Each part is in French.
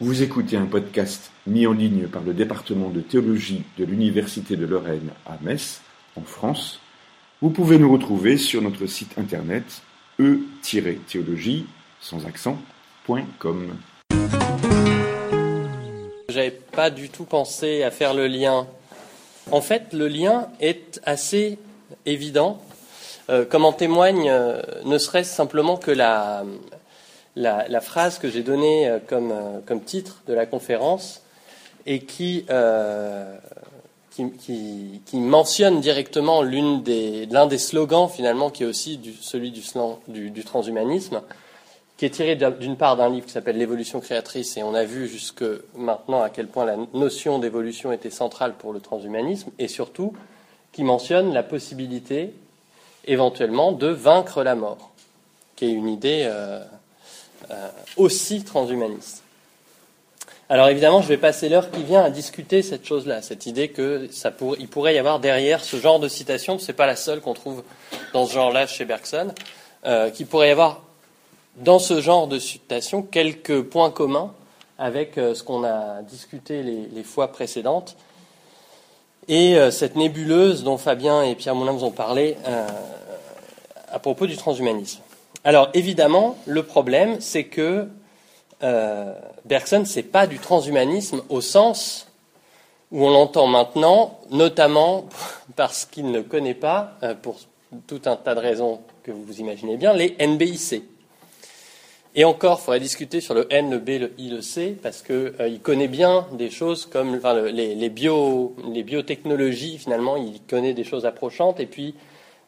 Vous écoutez un podcast mis en ligne par le département de théologie de l'Université de Lorraine à Metz, en France. Vous pouvez nous retrouver sur notre site internet e-théologie sans accent.com. J'avais pas du tout pensé à faire le lien. En fait, le lien est assez évident, euh, comme en témoigne euh, ne serait-ce simplement que la, la, phrase que j'ai donnée euh, comme, comme, titre de la conférence et qui, qui, qui, mentionne directement l'un des, des, slogans finalement qui est aussi celui du, transhumanisme, qui est tiré d'une part d'un livre qui s'appelle L'évolution créatrice, et on a vu jusque maintenant à quel point la notion d'évolution était centrale pour le transhumanisme, et surtout qui mentionne la possibilité éventuellement de vaincre la mort, qui est une idée euh, euh, aussi transhumaniste. Alors évidemment, je vais passer l'heure qui vient à discuter cette chose-là, cette idée que pourrait y avoir derrière ce genre de citation, ce n'est pas la seule qu'on trouve dans ce genre-là chez Bergson, euh, qu'il pourrait y avoir dans ce genre de citation quelques points communs avec euh, ce qu'on a discuté les, fois précédentes et euh, cette nébuleuse dont Fabien et Pierre Moulin vous ont parlé euh, à propos du transhumanisme. Alors évidemment, le problème, c'est que Bergson, ce n'est pas du transhumanisme au sens où on l'entend maintenant, notamment parce qu'il ne connaît pas, pour tout un tas de raisons que vous imaginez bien, les NBIC. Et encore, il faudrait discuter sur le N, le B, le I, le C, parce qu'il euh, connaît bien des choses comme les, bio, les, biotechnologies, finalement, il connaît des choses approchantes, et puis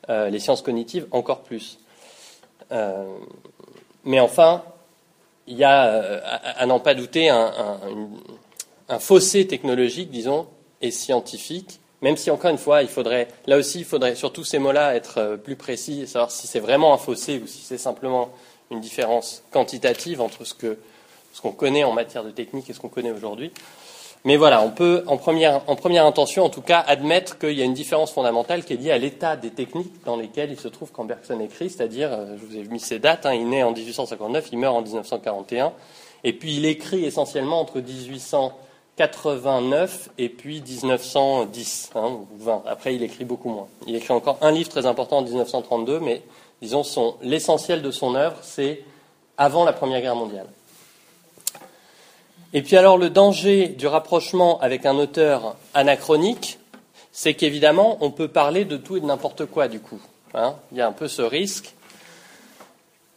euh, les sciences cognitives encore plus. Euh, mais enfin, il y a, à, n'en pas douter, un, fossé technologique, disons, et scientifique, même si, encore une fois, il faudrait, là aussi, il faudrait sur tous ces mots-là être plus précis, et savoir si c'est vraiment un fossé ou si c'est simplement une différence quantitative entre ce ce qu'on connaît en matière de technique et ce qu'on connaît aujourd'hui. Mais voilà, on peut, en première, en première intention, en tout cas, admettre qu'il y a une différence fondamentale qui est liée à l'état des techniques dans lesquelles il se trouve quand Bergson écrit, c'est-à-dire, euh, je vous ai mis ces dates, hein, il naît en 1859, il meurt en 1941, et puis il écrit essentiellement entre 1889 et puis 1910, hein, ou 20. Après, il écrit beaucoup moins. Il écrit encore un livre très important en 1932, mais disons, l'essentiel de son œuvre, c'est avant la Première Guerre mondiale. Et puis alors le danger du rapprochement avec un auteur anachronique, c'est qu'évidemment, on peut parler de tout et de n'importe quoi du coup. Hein. Il y a un peu ce risque.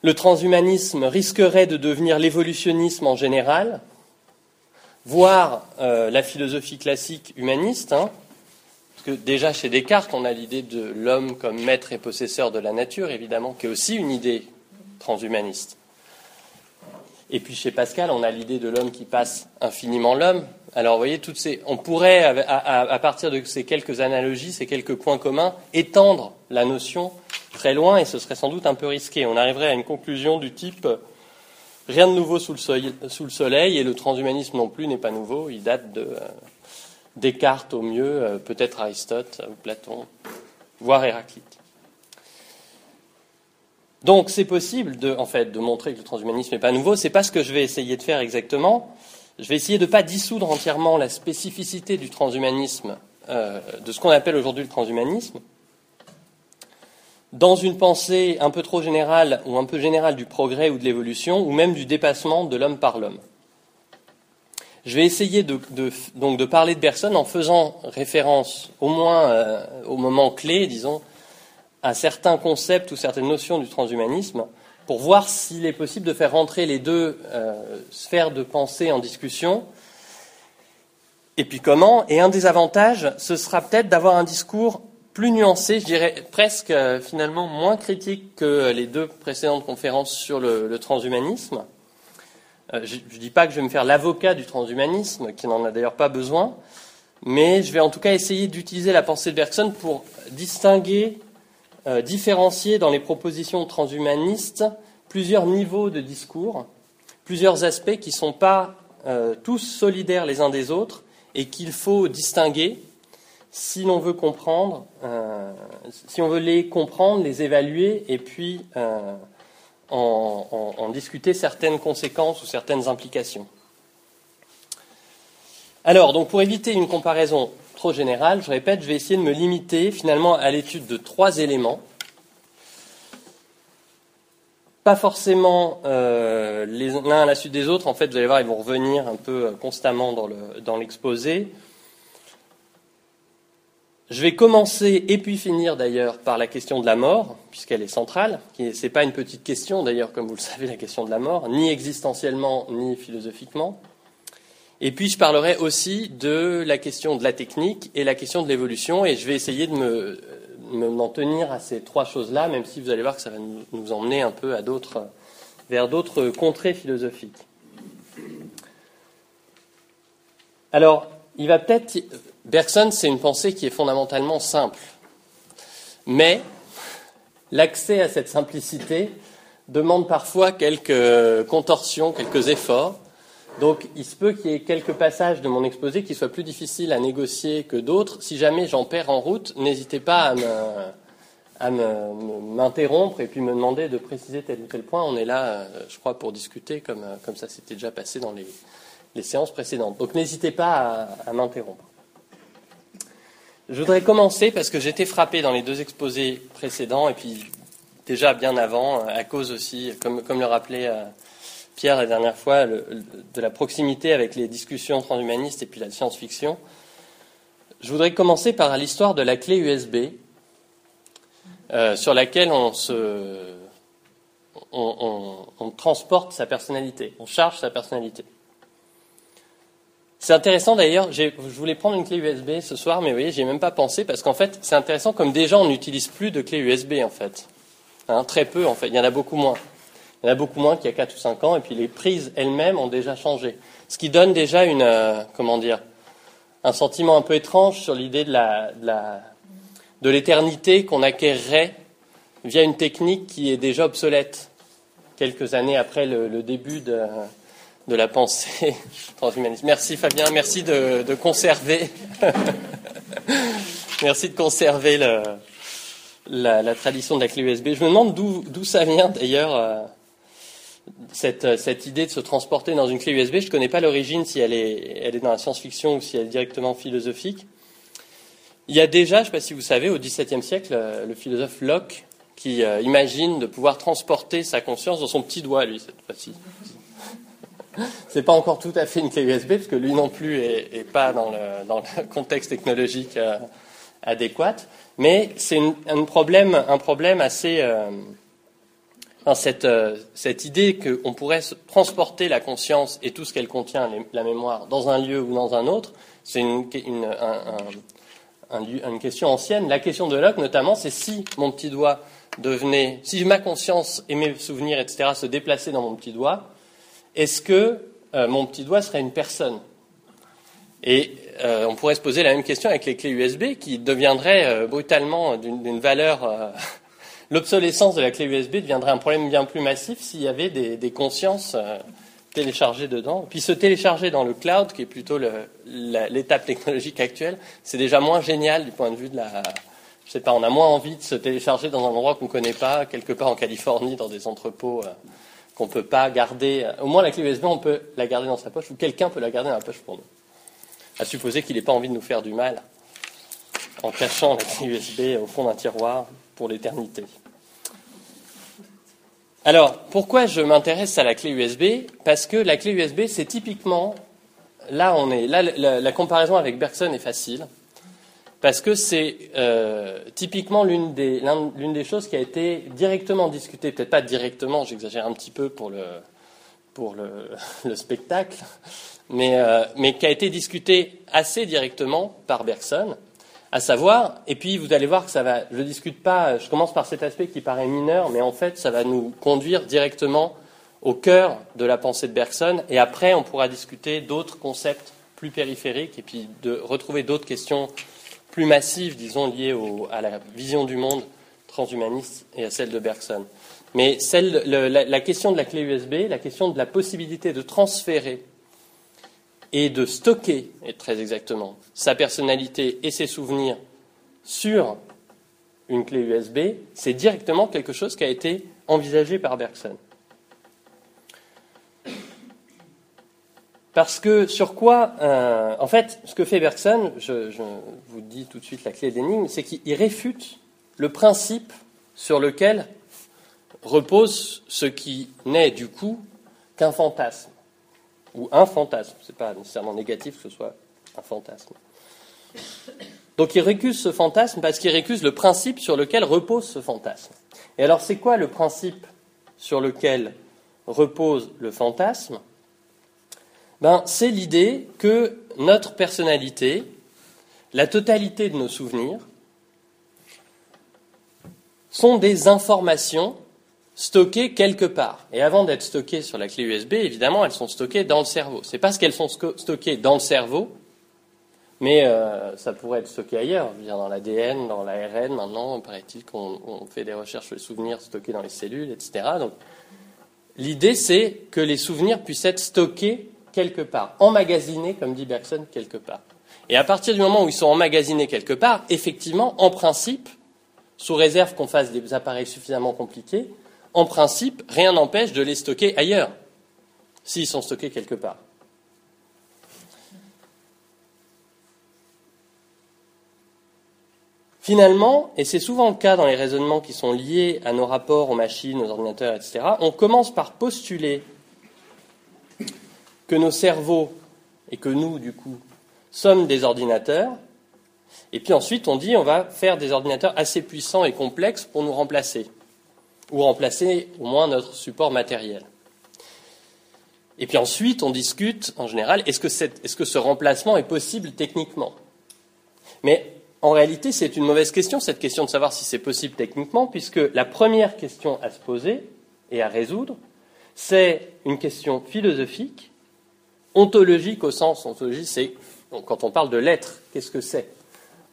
Le transhumanisme risquerait de devenir l'évolutionnisme en général, voire euh, la philosophie classique humaniste, hein, parce que déjà chez Descartes, on a l'idée de l'homme comme maître et possesseur de la nature, évidemment, qui est aussi une idée transhumaniste. Et puis chez Pascal, on a l'idée de l'homme qui passe infiniment l'homme. Alors vous voyez, toutes ces, on pourrait, à, partir de ces quelques analogies, ces quelques points communs, étendre la notion très loin, et ce serait sans doute un peu risqué. On arriverait à une conclusion du type rien de nouveau sous le, soleil, et le transhumanisme non plus n'est pas nouveau. Il date de euh, Descartes au mieux, euh, peut-être Aristote ou Platon, voire Héraclite. Donc c'est possible de, en fait, montrer que le transhumanisme n'est pas nouveau. C'est pas ce que je vais essayer de faire exactement. Je vais essayer de ne pas dissoudre entièrement la spécificité du transhumanisme, euh, de ce qu'on appelle aujourd'hui le transhumanisme, dans une pensée un peu trop générale ou un peu générale du progrès ou de l'évolution, ou même du dépassement de l'homme par l'homme. Je vais essayer de, parler de Bergson en faisant référence au moins euh, au moment clé, disons, à certains concepts ou certaines notions du transhumanisme pour voir s'il est possible de faire rentrer les deux euh, sphères de pensée en discussion. Et puis comment? Et un des avantages, ce sera peut-être d'avoir un discours plus nuancé, je dirais presque euh, finalement moins critique que les deux précédentes conférences sur le transhumanisme. Euh, je ne dis pas que je vais me faire l'avocat du transhumanisme, qui n'en a d'ailleurs pas besoin, mais je vais en tout cas essayer d'utiliser la pensée de Bergson pour distinguer, euh, différencier dans les propositions transhumanistes plusieurs niveaux de discours, plusieurs aspects qui ne sont pas euh, tous solidaires les uns des autres et qu'il faut distinguer si l'on veut comprendre, si on veut les comprendre, les évaluer et puis en, discuter certaines conséquences ou certaines implications. Alors, donc pour éviter une comparaison trop je répète, je vais essayer de me limiter finalement à l'étude de trois éléments. Pas forcément euh, l'un à la suite des autres, en fait, vous allez voir, ils vont revenir un peu euh, constamment dans l'exposé. je vais commencer et puis finir d'ailleurs par la question de la mort, puisqu'elle est centrale. Ce n'est pas une petite question d'ailleurs, comme vous le savez, la question de la mort, ni existentiellement, ni philosophiquement. Et puis je parlerai aussi de la question de la technique et la question de l'évolution, et je vais essayer de me, m'en tenir à ces trois choses-là, même si vous allez voir que ça va nous emmener un peu vers d'autres contrées philosophiques. Alors, il va peut-être. Bergson, c'est une pensée qui est fondamentalement simple. Mais l'accès à cette simplicité demande parfois quelques contorsions, quelques efforts. Donc, il se peut qu'il y ait quelques passages de mon exposé qui soient plus difficiles à négocier que d'autres. Si jamais j'en perds en route, n'hésitez pas à m'interrompre et puis me demander de préciser tel ou tel point. On est là, euh, je crois, pour discuter comme, euh, comme ça s'était déjà passé dans les, séances précédentes. Donc, n'hésitez pas à, m'interrompre. Je voudrais commencer parce que j'étais frappé dans les deux exposés précédents et puis déjà bien avant, à cause aussi, comme, le rappelait euh, Pierre la dernière fois, de la proximité avec les discussions transhumanistes et puis la science-fiction. Je voudrais commencer par l'histoire de la clé USB, euh, sur laquelle on, se, on, transporte sa personnalité, on charge sa personnalité. C'est intéressant d'ailleurs, je voulais prendre une clé USB ce soir, mais vous voyez, n'y ai même pas pensé, parce qu'en fait, c'est intéressant comme déjà on n'utilise plus de clé USB en fait. Hein, très peu en fait, il y en a beaucoup moins. Il y en a beaucoup moins qu'il y a 4 ou 5 ans, et puis les prises elles-mêmes ont déjà changé. Ce qui donne déjà une, euh, comment dire, un sentiment un peu étrange sur l'idée de, l'éternité qu'on acquerrait via une technique qui est déjà obsolète quelques années après le, début de, la pensée transhumaniste. Merci Fabien, merci de, conserver, merci de conserver la, la, tradition de la clé USB. Je me demande d'où ça vient d'ailleurs. Euh, cette, idée de se transporter dans une clé USB, je ne connais pas l'origine, si elle est, est dans la science-fiction ou si elle est directement philosophique. Il y a déjà, je ne sais pas si vous savez, au XVIIe siècle, euh, le philosophe Locke qui euh, imagine de pouvoir transporter sa conscience dans son petit doigt, lui, cette fois-ci. C'est pas encore tout à fait une clé USB, parce que lui non plus est, pas dans le, contexte technologique adéquat, mais c'est un problème, un problème assez, cette, euh, cette, idée qu'on pourrait transporter la conscience et tout ce qu'elle contient, la mémoire, dans un lieu ou dans un autre, c'est une, une, question ancienne. La question de Locke, notamment, c'est si mon petit doigt devenait, si ma conscience et mes souvenirs, etc., se déplaçaient dans mon petit doigt, est-ce que euh, mon petit doigt serait une personne? Et euh, on pourrait se poser la même question avec les clés USB qui deviendraient brutalement d'une valeur l'obsolescence de la clé USB deviendrait un problème bien plus massif s'il y avait des, consciences euh, téléchargées dedans. Puis se télécharger dans le cloud, qui est plutôt l'étape technologique actuelle, c'est déjà moins génial du point de vue de la. Je sais pas, on a moins envie de se télécharger dans un endroit qu'on ne connaît pas, quelque part en Californie, dans des entrepôts euh, qu'on ne peut pas garder. Au moins, la clé USB, on peut la garder dans sa poche, ou quelqu'un peut la garder dans la poche pour nous. À supposer qu'il n'ait pas envie de nous faire du mal en cachant la clé USB au fond d'un tiroir pour l'éternité. Alors, pourquoi je m'intéresse à la clé USB Parce que la clé USB, c'est typiquement, là on est, là la, comparaison avec Bergson est facile, parce que c'est euh, typiquement l'une des, l'une des choses qui a été directement discutée, peut-être pas directement, j'exagère un petit peu pour le, pour le, spectacle, mais, euh, mais qui a été discutée assez directement par Bergson, à savoir, et puis vous allez voir que ça va, je ne discute pas, je commence par cet aspect qui paraît mineur, mais en fait ça va nous conduire directement au cœur de la pensée de Bergson, et après on pourra discuter d'autres concepts plus périphériques, et puis de retrouver d'autres questions plus massives, disons, liées à la vision du monde transhumaniste et à celle de Bergson. Mais la question de la clé USB, la question de la possibilité de transférer et de stocker, très exactement, sa personnalité et ses souvenirs sur une clé USB, c'est directement quelque chose qui a été envisagé par Bergson. Parce que sur quoi, euh, en fait, ce que fait Bergson, je, je, vous dis tout de suite la clé d'énigme, c'est qu'il réfute le principe sur lequel repose ce qui n'est du coup qu'un fantasme, ou un fantasme. Ce n'est pas nécessairement négatif que ce soit un fantasme. Donc il récuse ce fantasme parce qu'il récuse le principe sur lequel repose ce fantasme. Et alors c'est quoi le principe sur lequel repose le fantasme? Ben, C'est l'idée que notre personnalité, la totalité de nos souvenirs, sont des informations stockées quelque part. Et avant d'être stockées sur la clé USB, évidemment, elles sont stockées dans le cerveau. C'est parce qu'elles sont stockées dans le cerveau, mais euh, ça pourrait être stocké ailleurs, dans l'ADN, dans l'ARN. Maintenant, paraît-il qu'on fait des recherches sur les souvenirs stockés dans les cellules, etc. Donc, l'idée, c'est que les souvenirs puissent être stockés quelque part, emmagasinés, comme dit Bergson, quelque part. Et à partir du moment où ils sont emmagasinés quelque part, effectivement, en principe, sous réserve qu'on fasse des appareils suffisamment compliqués, en principe, rien n'empêche de les stocker ailleurs, s'ils sont stockés quelque part. Finalement, et c'est souvent le cas dans les raisonnements qui sont liés à nos rapports aux machines, aux ordinateurs, etc., on commence par postuler que nos cerveaux, et que nous, du coup, sommes des ordinateurs, et puis ensuite on dit on va faire des ordinateurs assez puissants et complexes pour nous remplacer ou remplacer au moins notre support matériel. Et puis ensuite, on discute en général, est-ce que, que, ce remplacement est possible techniquement? Mais en réalité, c'est une mauvaise question, cette question de savoir si c'est possible techniquement, puisque la première question à se poser et à résoudre, c'est une question philosophique, ontologique au sens, ontologie, c'est quand on parle de l'être, qu'est-ce que c'est?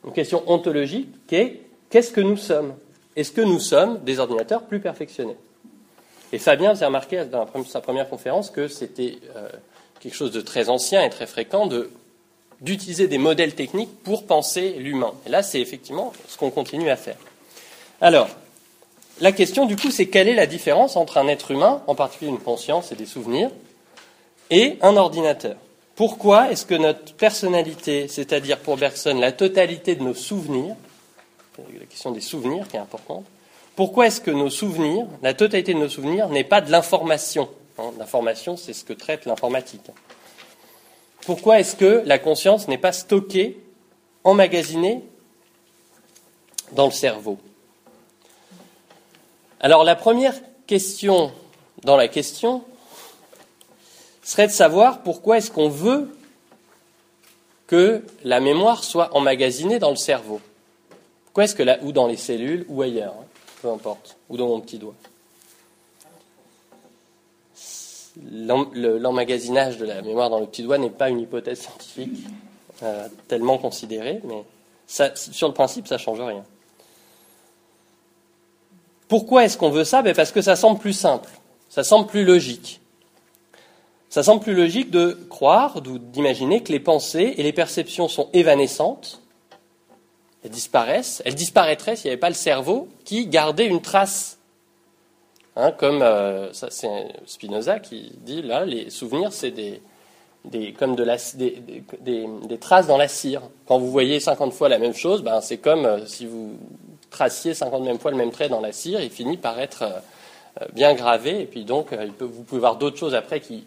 Une question ontologique qui est qu'est-ce que nous sommes? Est-ce que nous sommes des ordinateurs plus perfectionnés? Et Fabien faisait remarqué dans sa première conférence que c'était euh, quelque chose de très ancien et très fréquent d'utiliser des modèles techniques pour penser l'humain. Et là, c'est effectivement ce qu'on continue à faire. Alors, la question, du coup, c'est quelle est la différence entre un être humain, en particulier une conscience et des souvenirs, et un ordinateur? Pourquoi est-ce que notre personnalité, c'est-à-dire pour Bergson la totalité de nos souvenirs, la question des souvenirs qui est importante. Pourquoi est-ce que nos souvenirs, la totalité de nos souvenirs, n'est pas de l'information hein, L'information, c'est ce que traite l'informatique. Pourquoi est-ce que la conscience n'est pas stockée, emmagasinée dans le cerveau? Alors la première question dans la question serait de savoir pourquoi est-ce qu'on veut que la mémoire soit emmagasinée dans le cerveau. Pourquoi est-ce que là, ou dans les cellules, ou ailleurs, hein, peu importe, ou dans mon petit doigt L'emmagasinage de la mémoire dans le petit doigt n'est pas une hypothèse scientifique euh, tellement considérée, mais sur le principe, ça ne change rien. Pourquoi est-ce qu'on veut ça? Ben Parce que ça semble plus simple, ça semble plus logique. Ça semble plus logique de croire, d'imaginer que les pensées et les perceptions sont évanescentes elles disparaissent. Elles disparaîtraient s'il n'y avait pas le cerveau qui gardait une trace. Hein, comme euh, c'est Spinoza qui dit là, les souvenirs, c'est des, comme des, traces dans la cire. Quand vous voyez 50 fois la même chose, ben, c'est comme euh, si vous traciez 50 mêmes fois le même trait dans la cire, il finit par être euh, bien gravé. Et puis donc, vous pouvez voir d'autres choses après qui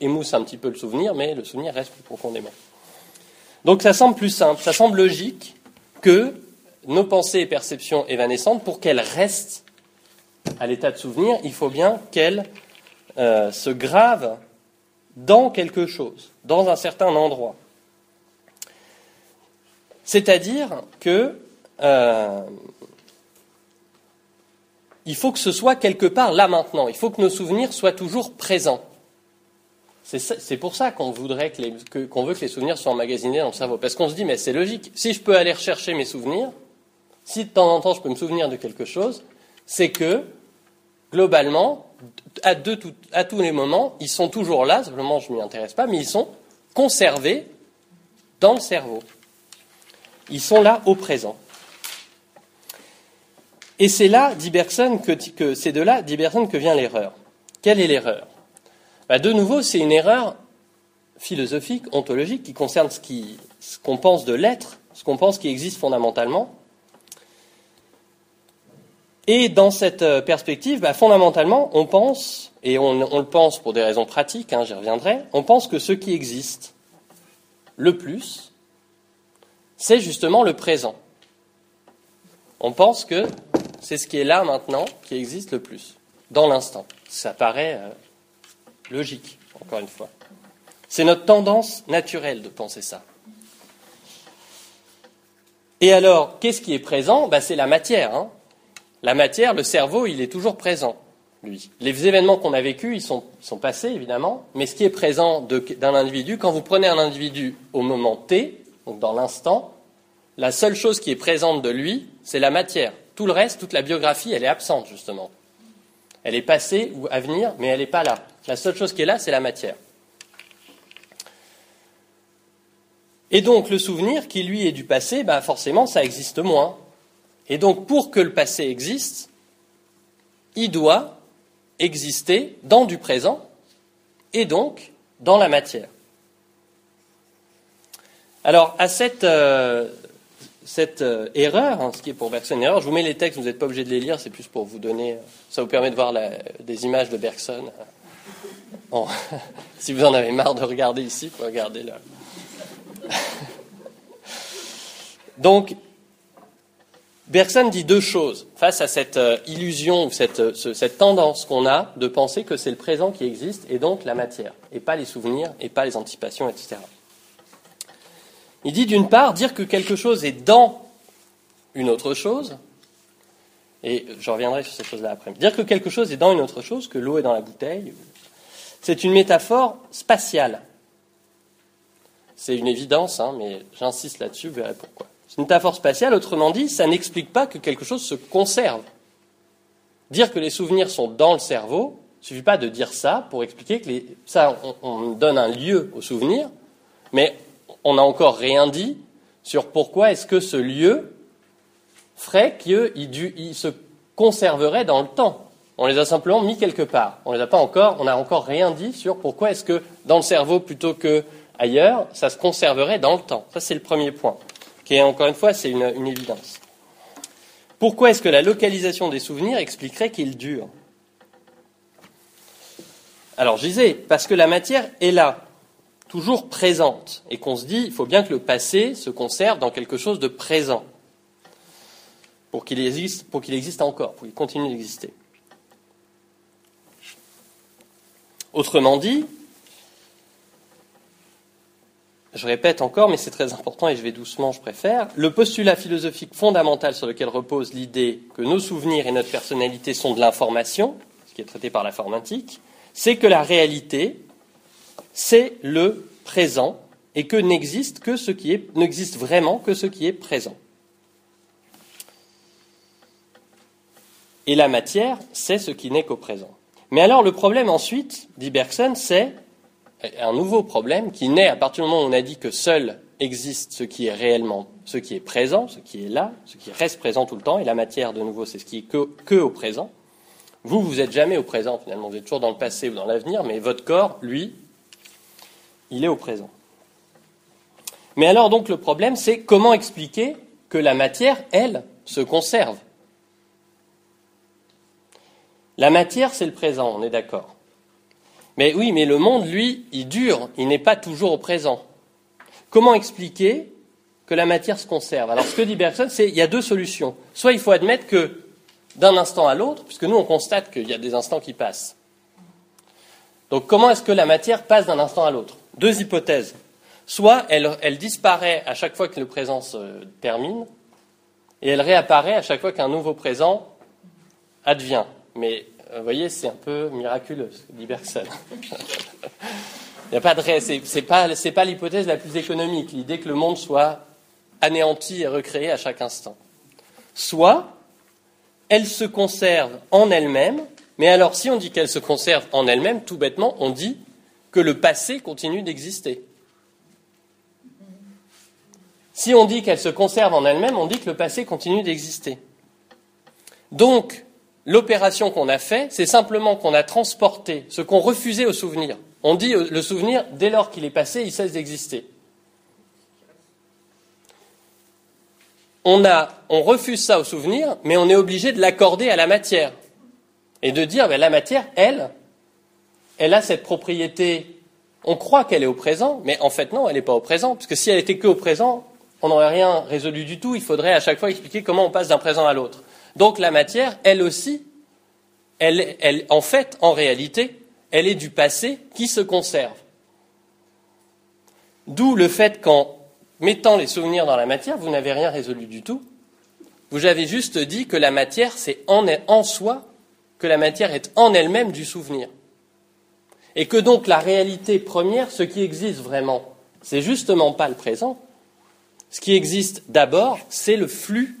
émoussent un petit peu le souvenir, mais le souvenir reste plus profondément. Donc ça semble plus simple, ça semble logique que nos pensées et perceptions évanescentes, pour qu'elles restent à l'état de souvenir, il faut bien qu'elles euh, se gravent dans quelque chose, dans un certain endroit. C'est-à-dire que euh, il faut que ce soit quelque part là maintenant. Il faut que nos souvenirs soient toujours présents. C'est pour ça qu'on voudrait que, qu'on veut que les souvenirs soient emmagasinés dans le cerveau. Parce qu'on se dit, mais c'est logique. Si je peux aller rechercher mes souvenirs, si de temps en temps je peux me souvenir de quelque chose, c'est que, globalement, à, tous les moments, ils sont toujours là, simplement je ne m'y intéresse pas, mais ils sont conservés dans le cerveau. Ils sont là au présent. Et c'est là, dit Bergson, que, c'est de là, dit Bergson, que vient l'erreur. Quelle est l'erreur? Bah, de nouveau, c'est une erreur philosophique, ontologique, qui concerne ce qu'on pense de l'être, ce qu'on pense qui existe fondamentalement. Et dans cette euh, perspective, bah, fondamentalement, on pense, et on, le pense pour des raisons pratiques, hein, j'y reviendrai, on pense que ce qui existe le plus, c'est justement le présent. On pense que c'est ce qui est là maintenant qui existe le plus, dans l'instant. Ça paraît euh, logique, encore une fois. C'est notre tendance naturelle de penser ça. Et alors, qu'est-ce qui est présent? Bah, C'est la matière. Hein. La matière, le cerveau, il est toujours présent, lui. Les événements qu'on a vécus, ils sont, sont, passés, évidemment, mais ce qui est présent d'un individu, quand vous prenez un individu au moment T, donc dans l'instant, la seule chose qui est présente de lui, c'est la matière. Tout le reste, toute la biographie, elle est absente, justement. Elle est passée ou à venir, mais elle n'est pas là. La seule chose qui est là, c'est la matière. Et donc le souvenir qui lui est du passé, bah forcément ça existe moins. Et donc pour que le passé existe, il doit exister dans du présent et donc dans la matière. Alors à cette, euh, cette euh, erreur, hein, ce qui est pour Bergson une erreur, je vous mets les textes, vous n'êtes pas obligé de les lire, c'est plus pour vous donner, ça vous permet de voir des images de Bergson. si vous en avez marre de regarder ici, vous pouvez regarder là. Donc, Bergson dit deux choses face à cette euh, illusion, euh, cette tendance qu'on a de penser que c'est le présent qui existe et donc la matière, et pas les souvenirs, et pas les anticipations, etc. Il dit d'une part dire que quelque chose est dans une autre chose, et je reviendrai sur cette chose-là après. Dire que quelque chose est dans une autre chose, que l'eau est dans la bouteille, c'est une métaphore spatiale. C'est une évidence, hein, mais j'insiste là-dessus, vous verrez pourquoi. C'est une métaphore spatiale, autrement dit, ça n'explique pas que quelque chose se conserve. Dire que les souvenirs sont dans le cerveau, il ne suffit pas de dire ça pour expliquer que ça, on, donne un lieu au souvenir, mais on n'a encore rien dit sur pourquoi est-ce que ce lieu ferait qu'il se conserverait dans le temps. On les a simplement mis quelque part. On les a pas encore, on n'a encore rien dit sur pourquoi est-ce que dans le cerveau plutôt que ailleurs, ça se conserverait dans le temps. Ça, c'est le premier point, qui est, encore une fois, c'est une, évidence. Pourquoi est-ce que la localisation des souvenirs expliquerait qu'ils durent Alors, je disais, parce que la matière est là, toujours présente, et qu'on se dit, il faut bien que le passé se conserve dans quelque chose de présent, pour qu'il existe, pour qu'il existe encore, pour qu'il continue d'exister. Autrement dit, je répète encore, mais c'est très important et je vais doucement, je préfère, le postulat philosophique fondamental sur lequel repose l'idée que nos souvenirs et notre personnalité sont de l'information, ce qui est traité par l'informatique, c'est que la réalité, c'est le présent et que n'existe que ce qui n'existe vraiment que ce qui est présent. Et la matière, c'est ce qui n'est qu'au présent. Mais alors le problème ensuite, dit Bergson, c'est un nouveau problème qui naît à partir du moment où on a dit que seul existe ce qui est réellement, ce qui est présent, ce qui est là, ce qui reste présent tout le temps, et la matière, de nouveau, c'est ce qui est que, au présent. Vous, vous n'êtes jamais au présent, finalement, vous êtes toujours dans le passé ou dans l'avenir, mais votre corps, lui, il est au présent. Mais alors, donc, le problème, c'est comment expliquer que la matière, elle, se conserve? La matière, c'est le présent, on est d'accord. Mais oui, mais le monde, lui, il dure, il n'est pas toujours au présent. Comment expliquer que la matière se conserve? Alors, ce que dit Bergson, c'est qu'il y a deux solutions. Soit il faut admettre que d'un instant à l'autre, puisque nous, on constate qu'il y a des instants qui passent. Donc, comment est-ce que la matière passe d'un instant à l'autre? Deux hypothèses. Soit elle, disparaît à chaque fois que le présent se termine, et elle réapparaît à chaque fois qu'un nouveau présent advient. Mais euh, vous voyez, c'est un peu miraculeux, dit Bergson. Il n'y a pas de pas l'hypothèse la plus économique, l'idée que le monde soit anéanti et recréé à chaque instant. Soit elle se conserve en elle-même, mais alors si on dit qu'elle se conserve en elle-même, tout bêtement, on dit que le passé continue d'exister. Si on dit qu'elle se conserve en elle-même, on dit que le passé continue d'exister. Donc, l'opération qu'on a faite, c'est simplement qu'on a transporté ce qu'on refusait au souvenir. On dit euh, le souvenir, dès lors qu'il est passé, il cesse d'exister. On, on refuse ça au souvenir, mais on est obligé de l'accorder à la matière. Et de dire, ben, la matière, elle, elle a cette propriété. On croit qu'elle est au présent, mais en fait non, elle n'est pas au présent, puisque si elle était que au présent, on n'aurait rien résolu du tout. Il faudrait à chaque fois expliquer comment on passe d'un présent à l'autre. Donc la matière, elle aussi, elle, elle, en fait, en réalité, elle est du passé qui se conserve. D'où le fait qu'en mettant les souvenirs dans la matière, vous n'avez rien résolu du tout. Vous avez juste dit que la matière, c'est en, en soi, que la matière est en elle-même du souvenir. Et que donc la réalité première, ce qui existe vraiment, c'est justement pas le présent. Ce qui existe d'abord, c'est le flux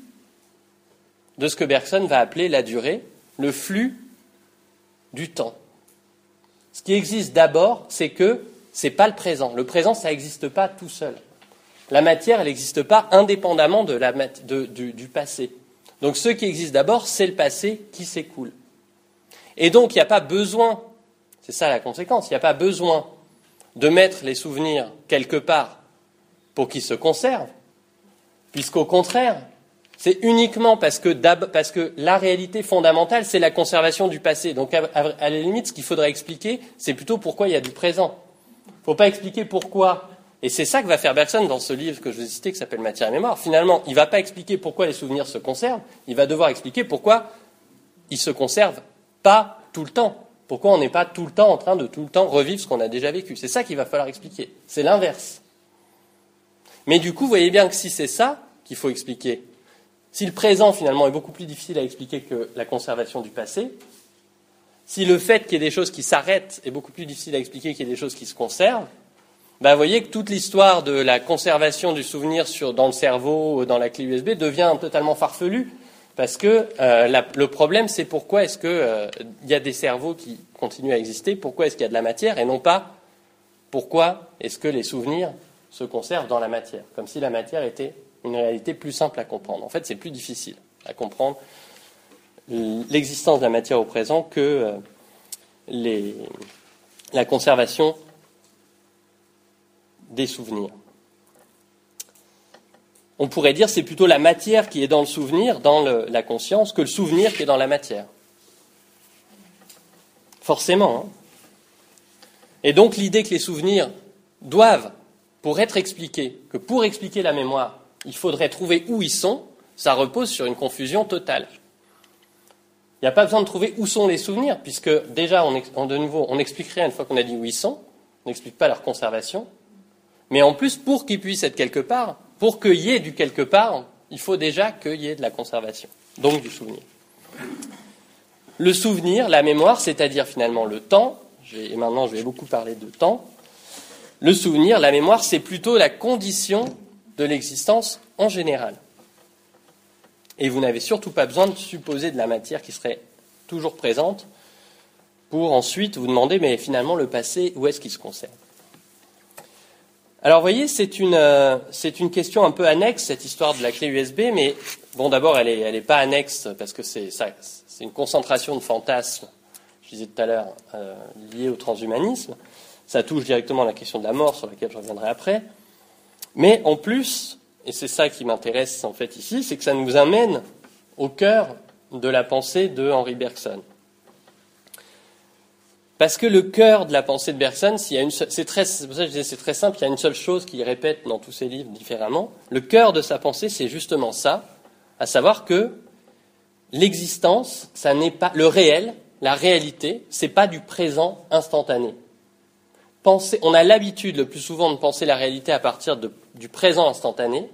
de ce que Bergson va appeler la durée, le flux du temps. Ce qui existe d'abord, c'est que ce n'est pas le présent. Le présent, ça n'existe pas tout seul. La matière, elle n'existe pas indépendamment de la, du, du passé. Donc ce qui existe d'abord, c'est le passé qui s'écoule. Et donc, il n'y a pas besoin, c'est ça la conséquence, il n'y a pas besoin de mettre les souvenirs quelque part pour qu'ils se conservent, puisqu'au contraire, c'est uniquement parce que, la réalité fondamentale, c'est la conservation du passé. Donc, à, la limite, ce qu'il faudrait expliquer, c'est plutôt pourquoi il y a du présent. Il ne faut pas expliquer pourquoi. Et c'est ça que va faire Bergson dans ce livre que je vous ai cité, qui s'appelle Matière et mémoire. Finalement, il ne va pas expliquer pourquoi les souvenirs se conservent, il va devoir expliquer pourquoi ils se conservent pas tout le temps. Pourquoi on n'est pas tout le temps en train de tout le temps revivre ce qu'on a déjà vécu? C'est ça qu'il va falloir expliquer. C'est l'inverse. Mais du coup, vous voyez bien que si c'est ça qu'il faut expliquer, si le présent, finalement, est beaucoup plus difficile à expliquer que la conservation du passé, si le fait qu'il y ait des choses qui s'arrêtent est beaucoup plus difficile à expliquer qu'il y ait des choses qui se conservent, ben, vous voyez que toute l'histoire de la conservation du souvenir dans le cerveau, dans la clé USB, devient totalement farfelue, parce que euh, le problème, c'est pourquoi est-ce qu'il euh, y a des cerveaux qui continuent à exister, pourquoi est-ce qu'il y a de la matière, et non pas pourquoi est-ce que les souvenirs se conservent dans la matière, comme si la matière était une réalité plus simple à comprendre. En fait, c'est plus difficile à comprendre l'existence de la matière au présent que euh, la conservation des souvenirs. On pourrait dire c'est plutôt la matière qui est dans le souvenir, dans la conscience, que le souvenir qui est dans la matière. Forcément. Hein. Et donc l'idée que les souvenirs doivent, pour être expliqués, que pour expliquer la mémoire, il faudrait trouver où ils sont, ça repose sur une confusion totale. Il n'y a pas besoin de trouver où sont les souvenirs, puisque déjà, on, de nouveau, on expliquerait une fois qu'on a dit où ils sont, on n'explique pas leur conservation. Mais en plus, pour qu'ils puissent être quelque part, pour qu'il y ait du quelque part, il faut déjà qu'il y ait de la conservation, donc du souvenir. Le souvenir, la mémoire, c'est-à-dire finalement le temps, et maintenant je vais beaucoup parler de temps, le souvenir, la mémoire, c'est plutôt la condition de l'existence en général. Et vous n'avez surtout pas besoin de supposer de la matière qui serait toujours présente pour ensuite vous demander, mais finalement, le passé, où est-ce qu'il se conserve? Alors, vous voyez, c'est une, euh, c'est une question un peu annexe, cette histoire de la clé USB, mais bon, d'abord, elle n'est pas annexe parce que c'est, c'est une concentration de fantasmes, je disais tout à l'heure, euh, liés au transhumanisme. Ça touche directement à la question de la mort, sur laquelle je reviendrai après. Mais en plus, et c'est ça qui m'intéresse en fait ici, c'est que ça nous amène au cœur de la pensée de Henri Bergson. Parce que le cœur de la pensée de Bergson, c'est très, c'est très simple, il y a une seule chose qu'il répète dans tous ses livres différemment. Le cœur de sa pensée, c'est justement ça, à savoir que l'existence, ça n'est pas le réel, la réalité, c'est pas du présent instantané on a l'habitude le plus souvent de penser la réalité à partir du présent instantané,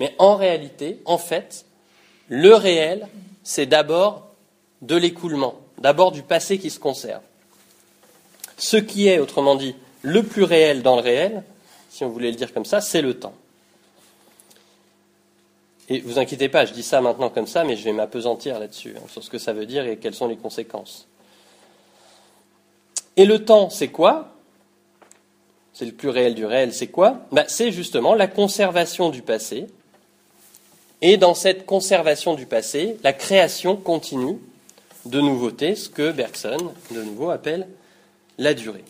mais en réalité, en fait, le réel, c'est d'abord de l'écoulement, d'abord du passé qui se conserve. Ce qui est, autrement dit, le plus réel dans le réel, si on voulait le dire comme ça, c'est le temps. Et vous inquiétez pas, je dis ça maintenant comme ça, mais je vais m'apesantir là-dessus, hein, sur ce que ça veut dire et quelles sont les conséquences. Et le temps, c'est quoi? C'est le plus réel du réel, c'est quoi? Bah, C'est justement la conservation du passé. Et dans cette conservation du passé, la création continue de nouveautés, ce que Bergson, de nouveau, appelle la durée.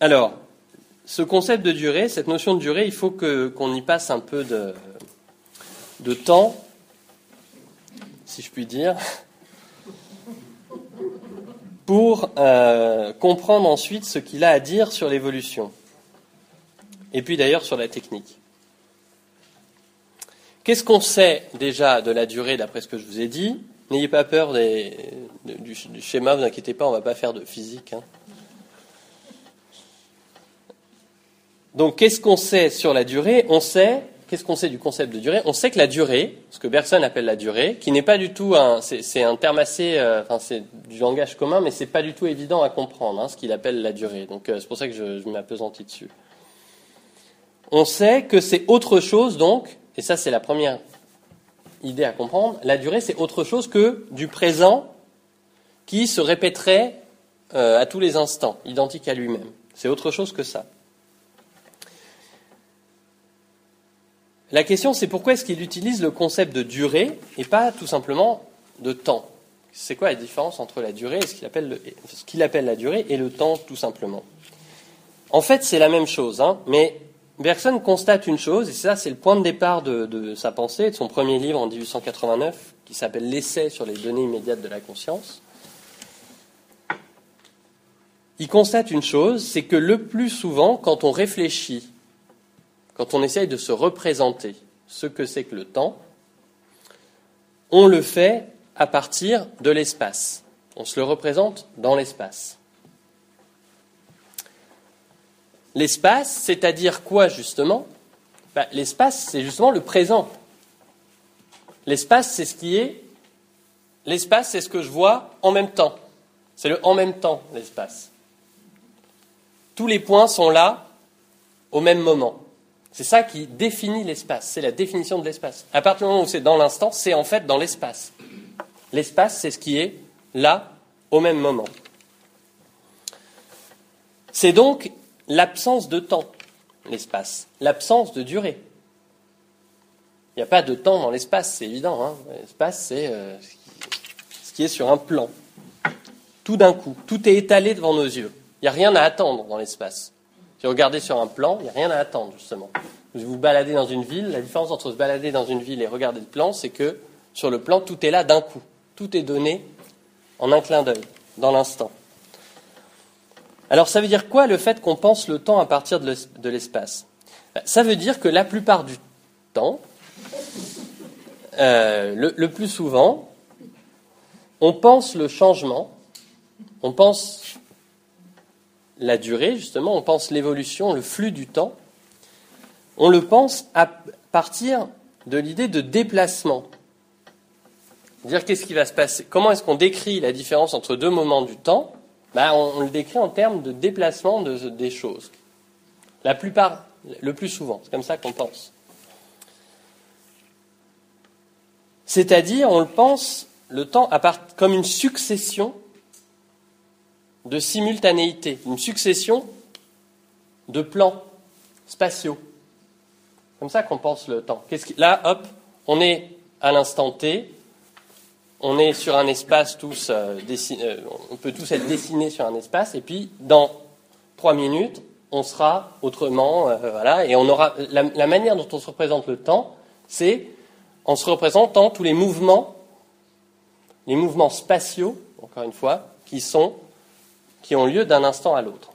Alors, ce concept de durée, cette notion de durée, il faut qu'on y passe un peu de, temps, si je puis dire, pour euh, comprendre ensuite ce qu'il a à dire sur l'évolution, et puis d'ailleurs sur la technique. Qu'est-ce qu'on sait déjà de la durée d'après ce que je vous ai dit? N'ayez pas peur du, schéma, vous inquiétez pas, on va pas faire de physique. Hein. Donc qu'est-ce qu'on sait sur la durée? On sait, qu'est-ce qu'on sait du concept de durée? On sait que la durée, ce que Bergson appelle la durée, qui n'est pas du tout un, c'est, un terme assez, euh, enfin c'est du langage commun, mais c'est pas du tout évident à comprendre hein, ce qu'il appelle la durée. Donc euh, c'est pour ça que je, je m'appesantis dessus. On sait que c'est autre chose donc, et ça c'est la première idée à comprendre, la durée, c'est autre chose que du présent qui se répéterait euh, à tous les instants, identique à lui-même. C'est autre chose que ça. La question, c'est pourquoi est-ce qu'il utilise le concept de durée et pas tout simplement de temps? C'est quoi la différence entre la durée et ce qu'il appelle, appelle la durée et le temps, tout simplement? En fait, c'est la même chose, hein, mais Bergson constate une chose, et ça c'est le point de départ de, sa pensée, de son premier livre en 1889, qui s'appelle L'essai sur les données immédiates de la conscience. Il constate une chose, c'est que le plus souvent, quand on réfléchit, quand on essaye de se représenter ce que c'est que le temps, on le fait à partir de l'espace. On se le représente dans l'espace. L'espace, c'est-à-dire quoi justement bah, L'espace, c'est justement le présent. L'espace, c'est ce qui est. L'espace, c'est ce que je vois en même temps. C'est le en même temps, l'espace. Tous les points sont là au même moment. C'est ça qui définit l'espace. C'est la définition de l'espace. À partir du moment où c'est dans l'instant, c'est en fait dans l'espace. L'espace, c'est ce qui est là au même moment. C'est donc l'absence de temps, l'espace, l'absence de durée. Il n'y a pas de temps dans l'espace, c'est évident. Hein. L'espace, c'est euh, ce qui est sur un plan. Tout d'un coup, tout est étalé devant nos yeux. Il n'y a rien à attendre dans l'espace. Si vous regardez sur un plan, il n'y a rien à attendre, justement. Vous vous baladez dans une ville, la différence entre se balader dans une ville et regarder le plan, c'est que sur le plan, tout est là d'un coup. Tout est donné en un clin d'œil, dans l'instant. Alors ça veut dire quoi le fait qu'on pense le temps à partir de l'espace? Ben, Ça veut dire que la plupart du temps, euh, le, plus souvent, on pense le changement, on pense la durée, justement, on pense l'évolution, le flux du temps, on le pense à partir de l'idée de déplacement. Dire qu'est-ce qui va se passer? Comment est-ce qu'on décrit la différence entre deux moments du temps? Bah, on, le décrit en termes de déplacement des choses. La plupart, le plus souvent, c'est comme ça qu'on pense. C'est-à-dire, on le pense le temps comme une succession de simultanéité, une succession de plans spatiaux. Comme ça qu'on pense le temps. Là, hop, on est à l'instant T, on est sur un espace tous, euh, euh, on peut tous être dessinés sur un espace, et puis dans trois minutes, on sera autrement, euh, voilà, et on aura la, manière dont on se représente le temps, c'est en se représentant tous les mouvements, les mouvements spatiaux, encore une fois, qui sont, qui ont lieu d'un instant à l'autre.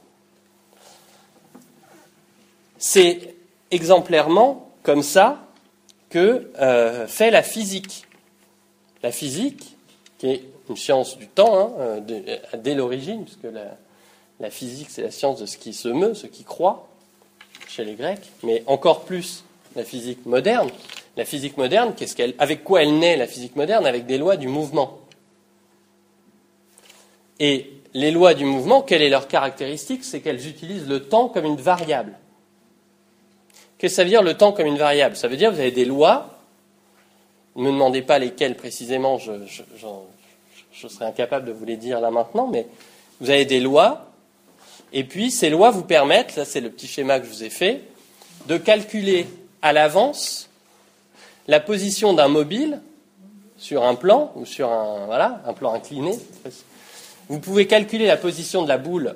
C'est exemplairement comme ça que fait la physique la physique, qui est une science du temps, hein, euh, dès l'origine, puisque la, physique, c'est la science de ce qui se meut, ce qui croit, chez les Grecs, mais encore plus la physique moderne. La physique moderne, avec quoi elle naît, la physique moderne? Avec des lois du mouvement. Et les lois du mouvement, quelle est leur caractéristique? C'est qu'elles utilisent le temps comme une variable. Qu'est-ce que ça veut dire le temps comme une variable? Ça veut dire que vous avez des lois ne me demandez pas lesquels précisément, je, serais incapable de vous les dire là maintenant, mais vous avez des lois, et puis ces lois vous permettent, là c'est le petit schéma que je vous ai fait, de calculer à l'avance la position d'un mobile sur un plan, ou sur un, voilà, un plan incliné. Vous pouvez calculer la position de la boule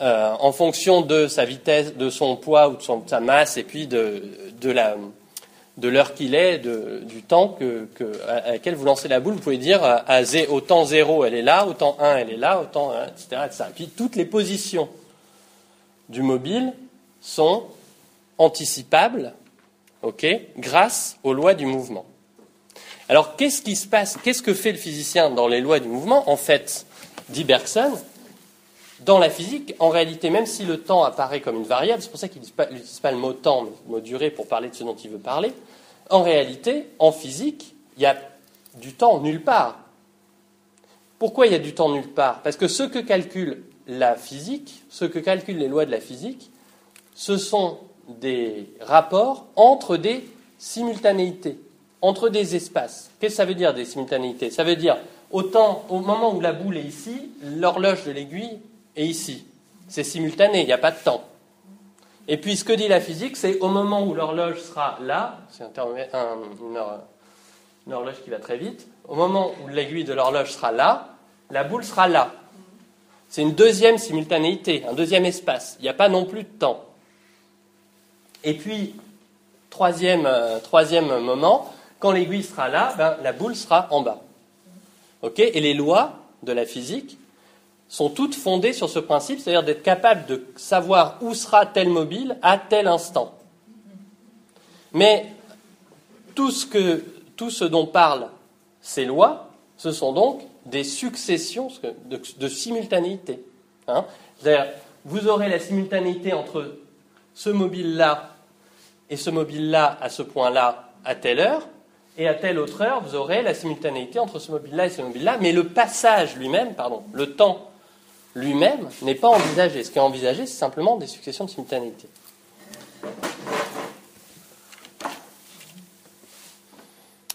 en fonction de sa vitesse, de son poids ou de, sa masse, et puis de, l'heure qu'il est, du temps à, laquelle vous lancez la boule. Vous pouvez dire à, au temps 0, elle est là, au temps 1, elle est là, au temps 1, etc., etc. Et puis toutes les positions du mobile sont anticipables grâce aux lois du mouvement. Alors, qu'est-ce qui se passe? Qu'est-ce que fait le physicien dans les lois du mouvement? En fait, dit Bergson, dans la physique, en réalité, même si le temps apparaît comme une variable, c'est pour ça qu'il n'utilise pas, le mot temps, mais le mot durée pour parler de ce dont il veut parler, en réalité, en physique, il y a du temps nulle part. Pourquoi il y a du temps nulle part? Parce que ce que calcule la physique, ce que calculent les lois de la physique, ce sont des rapports entre des simultanéités, entre des espaces. Qu'est-ce que ça veut dire des simultanéités? Ça veut dire autant au moment où la boule est ici, l'horloge de l'aiguille est ici. C'est simultané, il n'y a pas de temps. Et puis ce que dit la physique, c'est au moment où l'horloge sera là, c'est une, une horloge qui va très vite, au moment où l'aiguille de l'horloge sera là, la boule sera là. C'est une deuxième simultanéité, un deuxième espace. Il n'y a pas non plus de temps. Et puis, troisième, euh, troisième moment, quand l'aiguille sera là, ben, la boule sera en bas. Et les lois de la physique sont toutes fondées sur ce principe, c'est-à-dire d'être capable de savoir où sera tel mobile à tel instant. Mais tout ce, que, tout ce dont parlent ces lois, ce sont donc des successions de, simultanéité. Hein. vous aurez la simultanéité entre ce mobile-là et ce mobile-là à ce point-là à telle heure, et à telle autre heure, vous aurez la simultanéité entre ce mobile-là et ce mobile-là, mais le passage lui-même, pardon, le temps lui-même n'est pas envisagé. Ce qui est envisagé, c'est simplement des successions de simultanéité.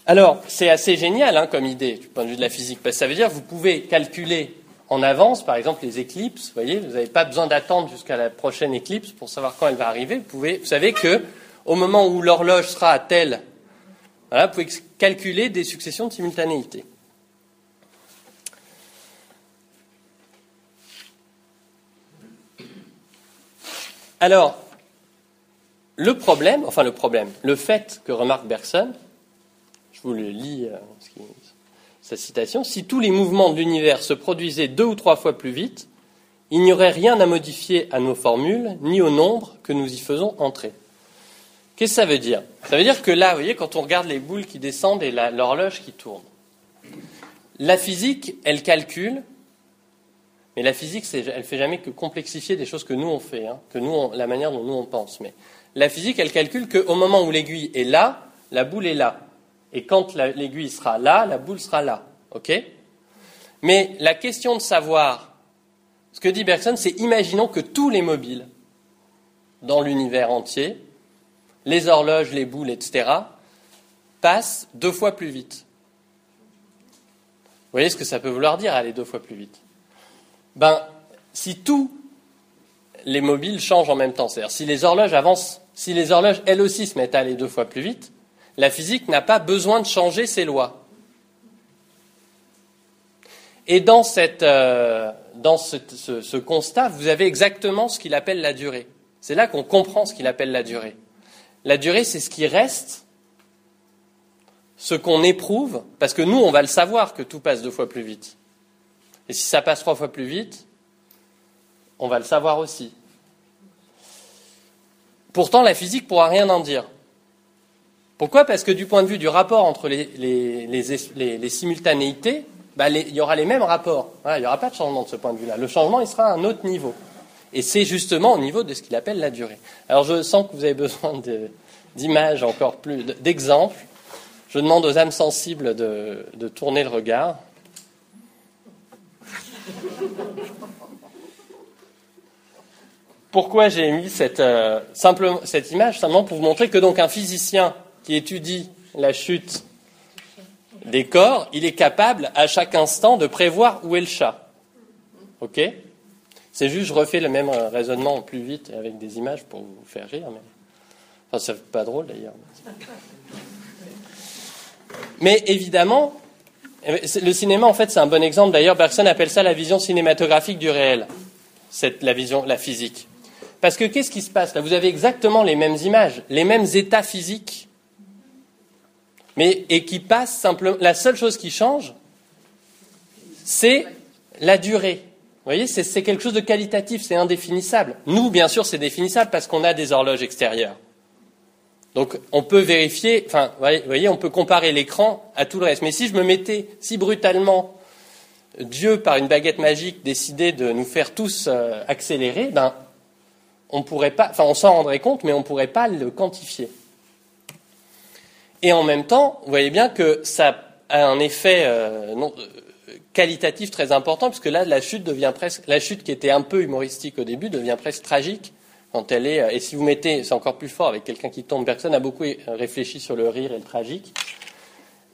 Alors, c'est assez génial hein, comme idée du point de vue de la physique, parce que ça veut dire que vous pouvez calculer en avance, par exemple, les éclipses. Vous voyez, vous n'avez pas besoin d'attendre jusqu'à la prochaine éclipse pour savoir quand elle va arriver. Vous, pouvez, vous savez que au moment où l'horloge sera à telle, vous pouvez calculer des successions de simultanéité. Alors, le problème, enfin le problème, le fait que remarque Bergson, je vous le lis, euh, sa citation, si tous les mouvements de l'univers se produisaient deux ou trois fois plus vite, il n'y aurait rien à modifier à nos formules, ni au nombre que nous y faisons entrer. Qu'est-ce que ça veut dire? Ça veut dire que là, vous voyez, quand on regarde les boules qui descendent et l'horloge qui tourne, la physique, elle calcule, mais la physique, elle ne fait jamais que complexifier des choses que nous on fait, hein, que nous, la manière dont nous on pense. Mais la physique, elle calcule qu'au moment où l'aiguille est là, la boule est là. Et quand l'aiguille sera là, la boule sera là. OK? Mais la question de savoir, ce que dit Bergson, c'est imaginons que tous les mobiles dans l'univers entier, les horloges, les boules, etc., passent deux fois plus vite. Vous voyez ce que ça peut vouloir dire, aller deux fois plus vite? Ben, si tous les mobiles changent en même temps, c'est-à-dire si les horloges avancent, si les horloges elles aussi se mettent à aller deux fois plus vite, la physique n'a pas besoin de changer ses lois. Et dans, euh, ce, constat, vous avez exactement ce qu'il appelle la durée. C'est là qu'on comprend ce qu'il appelle la durée. La durée, c'est ce qui reste, ce qu'on éprouve, parce que nous, on va le savoir que tout passe deux fois plus vite. Et si ça passe trois fois plus vite, on va le savoir aussi. Pourtant, la physique pourra rien en dire. Pourquoi? Parce que du point de vue du rapport entre les, simultanéités, bah, il y aura les mêmes rapports. il n'y aura pas de changement de ce point de vue-là. Le changement, il sera à un autre niveau. Et c'est justement au niveau de ce qu'il appelle la durée. Alors je sens que vous avez besoin d'images encore plus, d'exemples. Je demande aux âmes sensibles de, tourner le regard. Pourquoi j'ai mis cette, euh, cette image Simplement pour vous montrer que donc un physicien qui étudie la chute des corps, il est capable à chaque instant de prévoir où est le chat. OK? C'est juste, je refais le même raisonnement plus vite avec des images pour vous faire rire. Mais... Enfin, c'est pas drôle d'ailleurs. Mais évidemment, le cinéma, en fait, c'est un bon exemple. D'ailleurs, Bergson appelle ça la vision cinématographique du réel. la vision, la physique. Parce que qu'est-ce qui se passe là? Vous avez exactement les mêmes images, les mêmes états physiques, mais et qui passent simplement. La seule chose qui change, c'est la durée. Vous voyez, c'est quelque chose de qualitatif, c'est indéfinissable. Nous, bien sûr, c'est définissable parce qu'on a des horloges extérieures. Donc, on peut vérifier, enfin, vous voyez, on peut comparer l'écran à tout le reste. Mais si je me mettais si brutalement Dieu, par une baguette magique, décidait de nous faire tous euh, accélérer, ben, on pourrait pas, enfin, on s'en rendrait compte, mais on ne pourrait pas le quantifier. Et en même temps, vous voyez bien que ça a un effet euh, euh, qualitatif très important, puisque là, la chute devient presque, la chute qui était un peu humoristique au début devient presque tragique quand elle est. Et si vous mettez, c'est encore plus fort avec quelqu'un qui tombe. Personne n'a beaucoup réfléchi sur le rire et le tragique.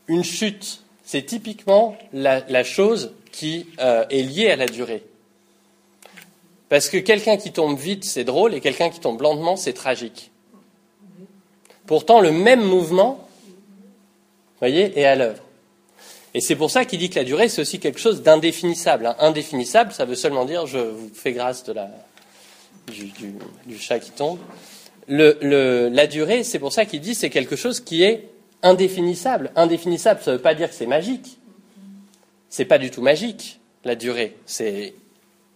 Une chute, c'est typiquement la chose qui euh, est lié à la durée. Parce que quelqu'un qui tombe vite, c'est drôle, et quelqu'un qui tombe lentement, c'est tragique. Pourtant, le même mouvement, voyez, est à l'œuvre. Et c'est pour ça qu'il dit que la durée, c'est aussi quelque chose d'indéfinissable. Hein. Indéfinissable, ça veut seulement dire je vous fais grâce de la, du, chat qui tombe. la durée, c'est pour ça qu'il dit c'est quelque chose qui est indéfinissable. Indéfinissable, ça ne veut pas dire que c'est magique. C'est pas du tout magique, la durée. C'est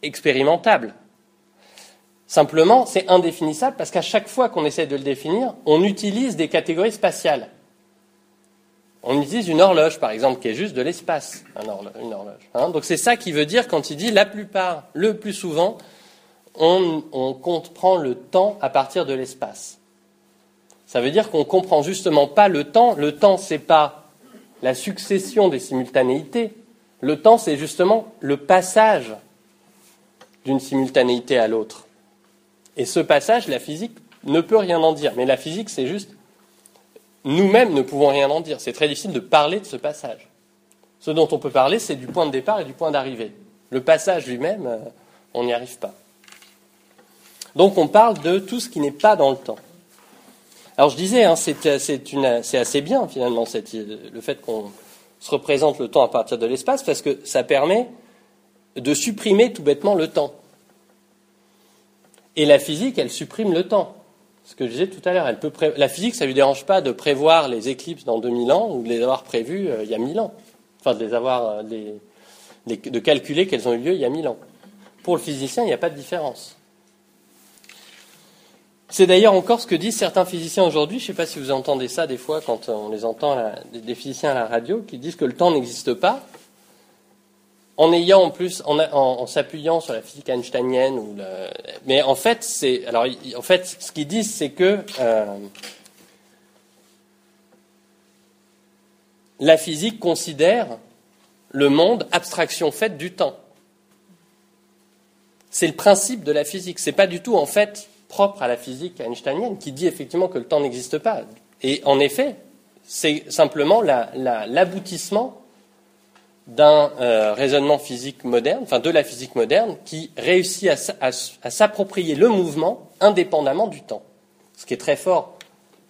expérimentable. Simplement, c'est indéfinissable parce qu'à chaque fois qu'on essaie de le définir, on utilise des catégories spatiales. On utilise une horloge, par exemple, qui est juste de l'espace, une horloge. Hein. Donc c'est ça qui veut dire quand il dit la plupart, le plus souvent, on, comprend le temps à partir de l'espace. Ça veut dire qu'on ne comprend justement pas le temps. Le temps, ce n'est pas la succession des simultanéités, le temps, c'est justement le passage d'une simultanéité à l'autre. Et ce passage, la physique ne peut rien en dire. Mais la physique, c'est juste. Nous-mêmes ne pouvons rien en dire. C'est très difficile de parler de ce passage. Ce dont on peut parler, c'est du point de départ et du point d'arrivée. Le passage lui-même, euh, on n'y arrive pas. Donc on parle de tout ce qui n'est pas dans le temps. Alors je disais, hein, c'est assez bien finalement le fait qu'on se représente le temps à partir de l'espace parce que ça permet de supprimer tout bêtement le temps. Et la physique, elle supprime le temps. Ce que je disais tout à l'heure, la physique, ça ne lui dérange pas de prévoir les éclipses dans 2000 ans ou de les avoir prévues euh, il y a 1000 ans. Enfin, de les avoir, euh, de calculer qu'elles ont eu lieu il y a 1000 ans. Pour le physicien, il n'y a pas de différence. C'est d'ailleurs encore ce que disent certains physiciens aujourd'hui. Je ne sais pas si vous entendez ça des fois quand on les entend, des physiciens à la radio, qui disent que le temps n'existe pas, en ayant en plus, en, s'appuyant sur la physique einsteinienne. Ou mais en fait, c'est, ce qu'ils disent, c'est que euh, la physique considère le monde abstraction faite du temps. C'est le principe de la physique. C'est pas du tout, en fait, propre à la physique einsteinienne, qui dit effectivement que le temps n'existe pas. Et en effet, c'est simplement l'aboutissement d'un euh, raisonnement physique moderne, enfin de la physique moderne, qui réussit à, s'approprier le mouvement indépendamment du temps. Ce qui est très fort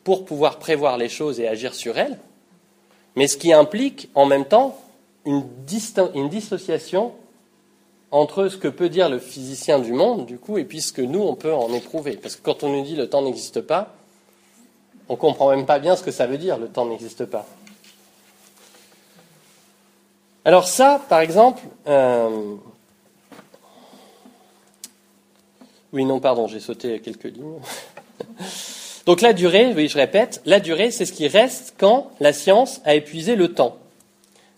pour pouvoir prévoir les choses et agir sur elles, mais ce qui implique en même temps une, une dissociation entre ce que peut dire le physicien du monde, du coup, et puis ce que nous, on peut en éprouver. Parce que quand on nous dit le temps n'existe pas, on ne comprend même pas bien ce que ça veut dire, le temps n'existe pas. Alors ça, par exemple, euh, oui, non, pardon, j'ai sauté quelques lignes. Donc la durée, oui, je répète, la durée, c'est ce qui reste quand la science a épuisé le temps.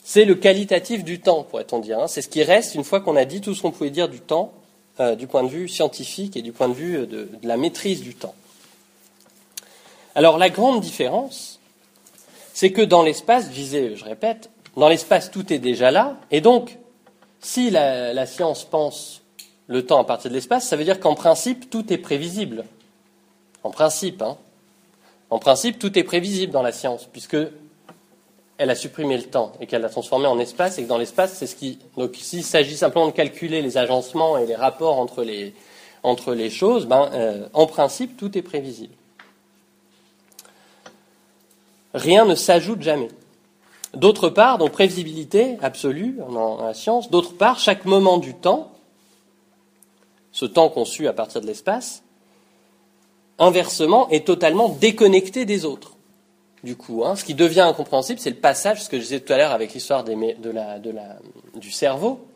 C'est le qualitatif du temps, pourrait-on dire. Hein. C'est ce qui reste une fois qu'on a dit tout ce qu'on pouvait dire du temps, euh, du point de vue scientifique et du point de vue euh, de, la maîtrise du temps. Alors la grande différence, c'est que dans l'espace, je disais, je répète, dans l'espace tout est déjà là, et donc si la, science pense le temps à partir de l'espace, ça veut dire qu'en principe tout est prévisible. En principe, hein. En principe, tout est prévisible dans la science, puisque elle a supprimé le temps et qu'elle l'a transformé en espace, et que dans l'espace, c'est ce qui. Donc, s'il s'agit simplement de calculer les agencements et les rapports entre les, choses, ben, euh, en principe, tout est prévisible. Rien ne s'ajoute jamais. D'autre part, donc prévisibilité absolue dans la science, d'autre part, chaque moment du temps ce temps conçu à partir de l'espace, inversement, est totalement déconnecté des autres. Du coup, hein. ce qui devient incompréhensible, c'est le passage, ce que je disais tout à l'heure avec l'histoire du cerveau.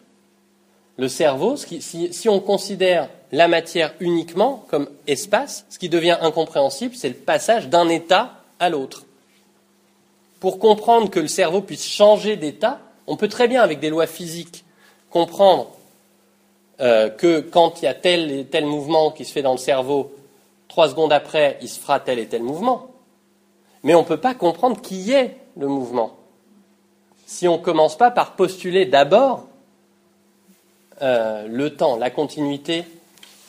Le cerveau, si, on considère la matière uniquement comme espace, ce qui devient incompréhensible, c'est le passage d'un état à l'autre. Pour comprendre que le cerveau puisse changer d'état, on peut très bien, avec des lois physiques, comprendre euh, que quand il y a tel et tel mouvement qui se fait dans le cerveau, trois secondes après, il se fera tel et tel mouvement. Mais on ne peut pas comprendre qui est le mouvement. Si on ne commence pas par postuler d'abord euh, le temps, la continuité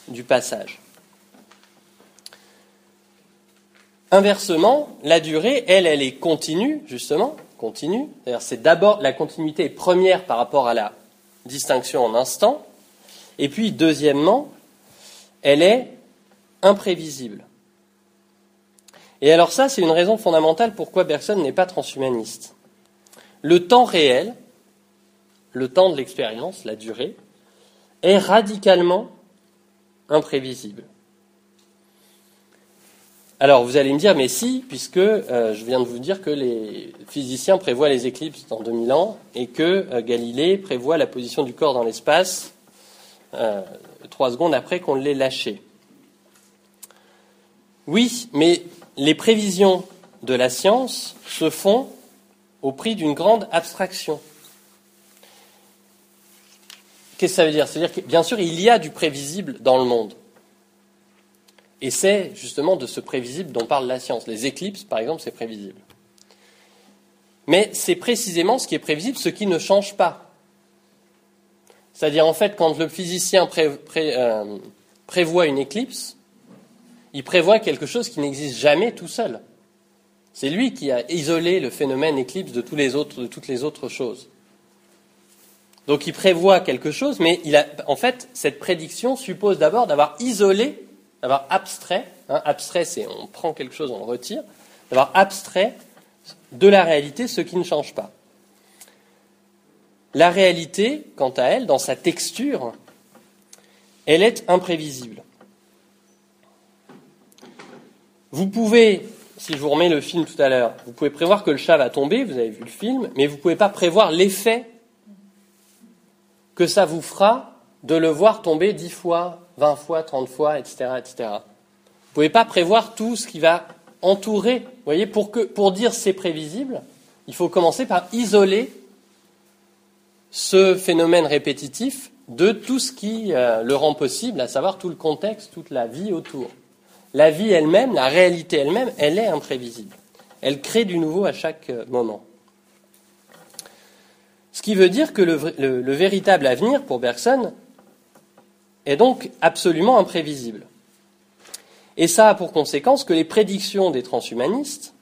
du passage. Inversement, la durée, elle, elle est continue, justement, continue. C'est d'abord la continuité première par rapport à la distinction en instant, et puis, deuxièmement, elle est imprévisible. Et alors ça, c'est une raison fondamentale pourquoi Bergson n'est pas transhumaniste. Le temps réel, le temps de l'expérience, la durée, est radicalement imprévisible. Alors vous allez me dire, mais si, puisque euh, je viens de vous dire que les physiciens prévoient les éclipses dans 2000 ans et que euh, Galilée prévoit la position du corps dans l'espace euh, trois secondes après qu'on l'ait lâché. Oui, mais les prévisions de la science se font au prix d'une grande abstraction. Qu'est-ce que ça veut dire? C'est-à-dire que, bien sûr, il y a du prévisible dans le monde. Et c'est justement de ce prévisible dont parle la science. Les éclipses, par exemple, c'est prévisible. Mais c'est précisément ce qui est prévisible, ce qui ne change pas. C'est-à-dire, en fait, quand le physicien euh, prévoit une éclipse, il prévoit quelque chose qui n'existe jamais tout seul. C'est lui qui a isolé le phénomène éclipse de, toutes les autres choses. Donc il prévoit quelque chose, mais il a, en fait, cette prédiction suppose d'abord d'avoir isolé, d'avoir abstrait, hein, abstrait c'est on prend quelque chose, on le retire, d'avoir abstrait de la réalité ce qui ne change pas. La réalité, quant à elle, dans sa texture, elle est imprévisible. Vous pouvez, si je vous remets le film tout à l'heure, vous pouvez prévoir que le chat va tomber, vous avez vu le film, mais vous ne pouvez pas prévoir l'effet que ça vous fera de le voir tomber dix fois, vingt fois, trente fois, etc. etc. Vous ne pouvez pas prévoir tout ce qui va entourer. Vous voyez, pour, que, pour dire c'est prévisible, il faut commencer par isoler ce phénomène répétitif de tout ce qui euh, le rend possible, à savoir tout le contexte, toute la vie autour. La vie elle-même, la réalité elle-même, elle est imprévisible. Elle crée du nouveau à chaque euh, moment. Ce qui veut dire que le véritable avenir pour Bergson est donc absolument imprévisible. Et ça a pour conséquence que les prédictions des transhumanistes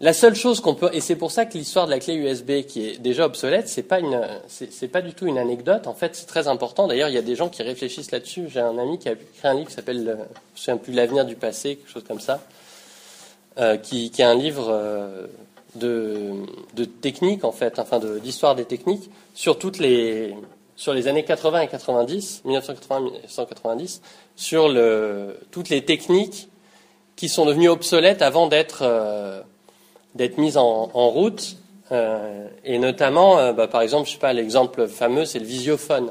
la seule chose qu'on peut, et c'est pour ça que l'histoire de la clé USB qui est déjà obsolète, c'est pas une, c'est, pas du tout une anecdote. En fait, c'est très important. D'ailleurs, il y a des gens qui réfléchissent là-dessus. J'ai un ami qui a écrit un livre qui s'appelle, je me souviens plus, l'avenir du passé, quelque chose comme ça, euh, qui, est un livre euh, de, de technique en fait, enfin d'histoire des techniques sur toutes les, sur les années 80 et 90, 1980-1990, sur toutes les techniques qui sont devenues obsolètes avant d'être euh, d'être mise en, route. Euh, et notamment, euh, bah, par exemple, je sais pas, l'exemple fameux, c'est le visiophone.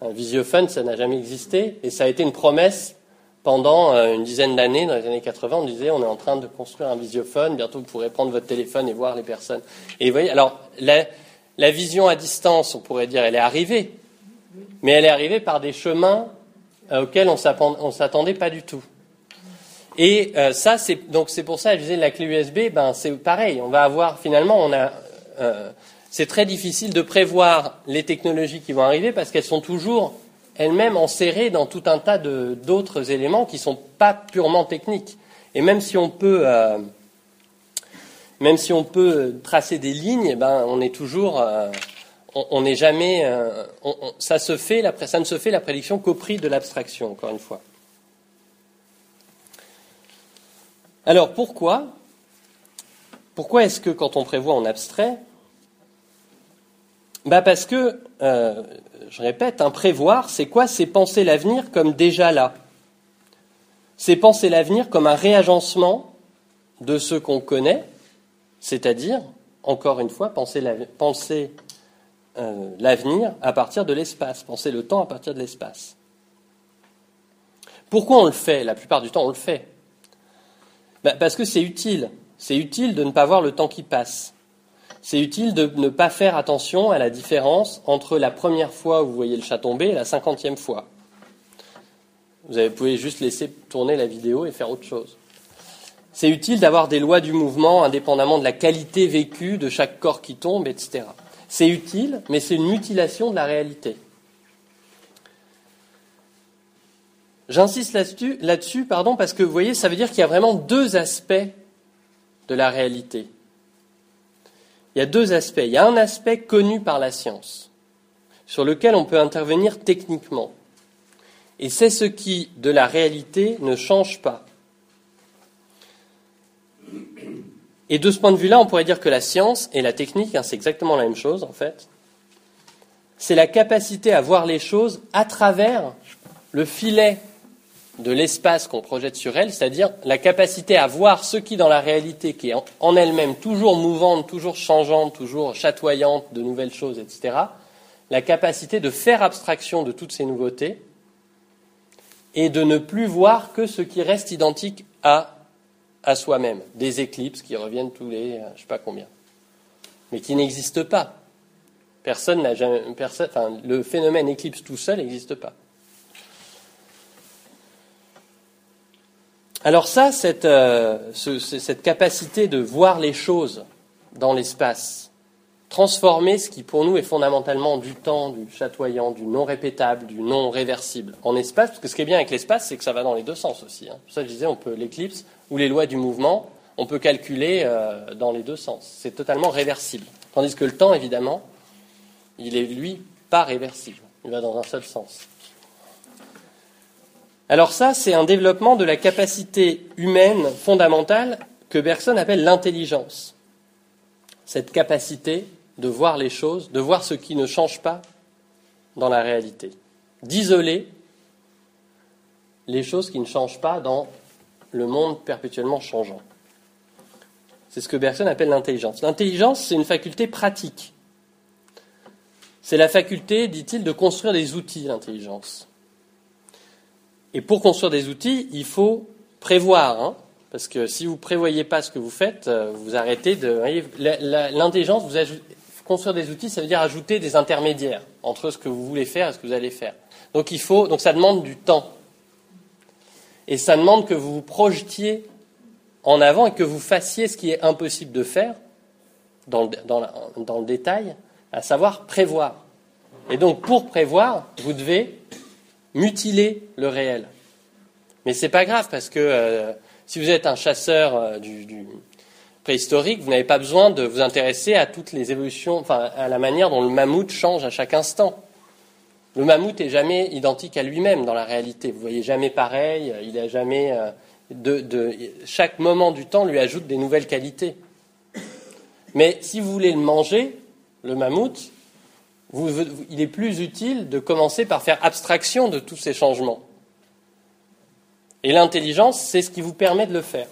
Un visiophone, ça n'a jamais existé, et ça a été une promesse pendant euh, une dizaine d'années, dans les années 80, on disait on est en train de construire un visiophone, bientôt vous pourrez prendre votre téléphone et voir les personnes. Et vous voyez, alors la, la vision à distance, on pourrait dire, elle est arrivée, mais elle est arrivée par des chemins auxquels on ne s'attendait pas du tout. Et euh, ça, c'est donc c'est pour ça, je disais, la clé USB, ben c'est pareil. On va avoir finalement, euh, c'est très difficile de prévoir les technologies qui vont arriver parce qu'elles sont toujours elles-mêmes enserrées dans tout un tas d'autres éléments qui ne sont pas purement techniques. Et même si on peut, euh, tracer des lignes, ben on est toujours, on n'est jamais, ça ça ne se fait la prédiction qu'au prix de l'abstraction, encore une fois. Alors pourquoi Pourquoi est-ce que quand on prévoit en abstrait, bah Parce que, euh, je répète, un prévoir, c'est quoi? C'est penser l'avenir comme déjà là. C'est penser l'avenir comme un réagencement de ce qu'on connaît, c'est-à-dire, encore une fois, penser euh, l'avenir à partir de l'espace, penser le temps à partir de l'espace. Pourquoi on le fait? La plupart du temps, on le fait. Bah, parce que c'est utile. C'est utile de ne pas voir le temps qui passe. C'est utile de ne pas faire attention à la différence entre la première fois où vous voyez le chat tomber et la cinquantième fois. Vous pouvez juste laisser tourner la vidéo et faire autre chose. C'est utile d'avoir des lois du mouvement indépendamment de la qualité vécue de chaque corps qui tombe, etc. C'est utile, mais c'est une mutilation de la réalité. J'insiste là-dessus, pardon, parce que vous voyez, ça veut dire qu'il y a vraiment deux aspects de la réalité. Il y a deux aspects. Il y a un aspect connu par la science, sur lequel on peut intervenir techniquement. Et c'est ce qui, de la réalité, ne change pas. Et de ce point de vue-là, on pourrait dire que la science et la technique, hein, c'est exactement la même chose en fait, c'est la capacité à voir les choses à travers le filet de l'espace qu'on projette sur elle, c'est-à-dire la capacité à voir ce qui, dans la réalité, qui est en elle-même toujours mouvante, toujours changeante, toujours chatoyante de nouvelles choses, etc., la capacité de faire abstraction de toutes ces nouveautés et de ne plus voir que ce qui reste identique à, soi-même, des éclipses qui reviennent tous les, euh, je ne sais pas combien, mais qui n'existent pas. Personne n'a jamais, personne, le phénomène éclipse tout seul n'existe pas. Alors ça, euh, cette, capacité de voir les choses dans l'espace, transformer ce qui pour nous est fondamentalement du temps, du chatoyant, du non répétable, du non réversible en espace, parce que ce qui est bien avec l'espace, c'est que ça va dans les deux sens aussi. Hein. Ça, je disais, on peut l'éclipse ou les lois du mouvement, on peut calculer euh, dans les deux sens. C'est totalement réversible. Tandis que le temps, évidemment, il est lui pas réversible. Il va dans un seul sens. Alors ça, c'est un développement de la capacité humaine fondamentale que Bergson appelle l'intelligence. Cette capacité de voir les choses, de voir ce qui ne change pas dans la réalité, d'isoler les choses qui ne changent pas dans le monde perpétuellement changeant. C'est ce que Bergson appelle l'intelligence. L'intelligence, c'est une faculté pratique. C'est la faculté, dit-il, de construire des outils, l'intelligence. Et pour construire des outils, il faut prévoir. Hein, parce que si vous ne prévoyez pas ce que vous faites, euh, vous arrêtez de. L'intelligence, vous construire des outils, ça veut dire ajouter des intermédiaires entre ce que vous voulez faire et ce que vous allez faire. Donc il faut, donc ça demande du temps. Et ça demande que vous vous projetiez en avant et que vous fassiez ce qui est impossible de faire dans le, dans le détail, à savoir prévoir. Et donc pour prévoir, vous devez mutiler le réel. Mais ce n'est pas grave parce que euh, si vous êtes un chasseur euh, du, préhistorique, vous n'avez pas besoin de vous intéresser à toutes les évolutions, enfin à la manière dont le mammouth change à chaque instant. Le mammouth n'est jamais identique à lui-même dans la réalité. Vous voyez jamais pareil. Il a jamais euh, de, chaque moment du temps lui ajoute des nouvelles qualités. Mais si vous voulez le manger, le mammouth, il est plus utile de commencer par faire abstraction de tous ces changements. Et l'intelligence, c'est ce qui vous permet de le faire.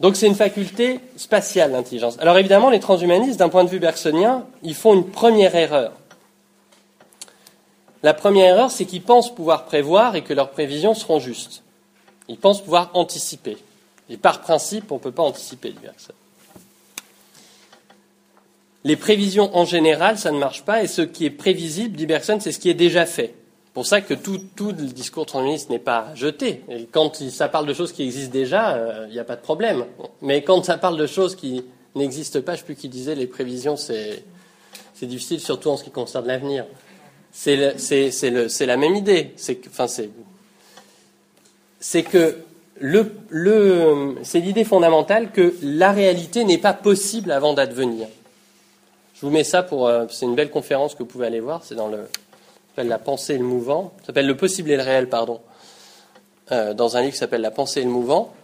Donc c'est une faculté spatiale, l'intelligence. Alors évidemment, les transhumanistes, d'un point de vue bergsonien, ils font une première erreur. La première erreur, c'est qu'ils pensent pouvoir prévoir et que leurs prévisions seront justes. Ils pensent pouvoir anticiper. Et par principe, on ne peut pas anticiper du Bergson les prévisions en général, ça ne marche pas, et ce qui est prévisible, dit Bergson, c'est ce qui est déjà fait. C'est pour ça que tout, le discours transhumaniste n'est pas jeté. Et quand ça parle de choses qui existent déjà, il euh, n'y a pas de problème. Mais quand ça parle de choses qui n'existent pas, je ne sais plus qui disait, les prévisions, c'est difficile, surtout en ce qui concerne l'avenir. C'est la même idée. C'est que le, c'est l'idée fondamentale que la réalité n'est pas possible avant d'advenir. Je vous mets ça pour. Euh, c'est une belle conférence que vous pouvez aller voir. C'est dans le. s'appelle La pensée et le mouvant. Ça s'appelle Le possible et le réel, pardon. Euh, dans un livre qui s'appelle La pensée et le mouvant.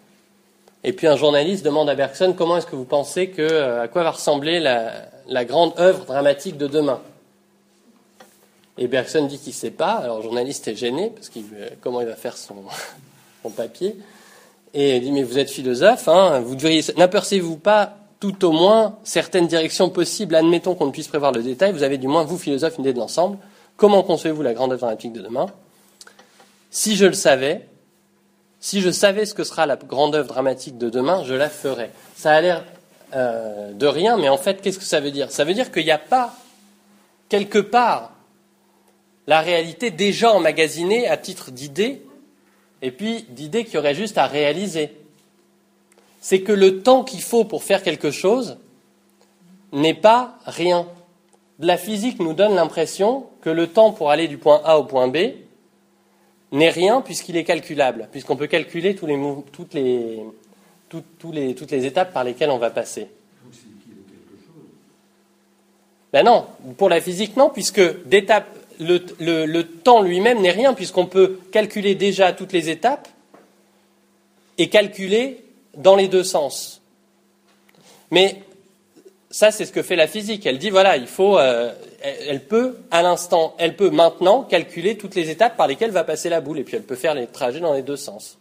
Et puis un journaliste demande à Bergson comment est-ce que vous pensez que, euh, à quoi va ressembler la, grande œuvre dramatique de demain? Et Bergson dit qu'il ne sait pas. Alors le journaliste est gêné parce qu'il comment il va faire son, papier. Et il dit mais vous êtes philosophe, hein, vous devriez n'apercevez-vous pas tout au moins certaines directions possibles. Admettons qu'on ne puisse prévoir le détail. Vous avez du moins vous philosophe une idée de l'ensemble. Comment concevez-vous la grande œuvre dramatique de demain? Si je le savais, si je savais ce que sera la grande œuvre dramatique de demain, je la ferais. Ça a l'air euh, de rien, mais en fait, qu'est-ce que ça veut dire? Ça veut dire qu'il n'y a pas, quelque part, la réalité déjà emmagasinée à titre d'idée, et puis d'idées qu'il y aurait juste à réaliser. C'est que le temps qu'il faut pour faire quelque chose n'est pas rien. La physique nous donne l'impression que le temps pour aller du point A au point B, n'est rien puisqu'il est calculable, puisqu'on peut calculer toutes, les, étapes par lesquelles on va passer. Ben non, pour la physique, non, puisque le temps lui-même n'est rien, puisqu'on peut calculer déjà toutes les étapes et calculer dans les deux sens. Mais ça, c'est ce que fait la physique. Elle dit voilà, il faut, euh, elle peut à l'instant, elle peut maintenant calculer toutes les étapes par lesquelles va passer la boule, et puis elle peut faire les trajets dans les deux sens.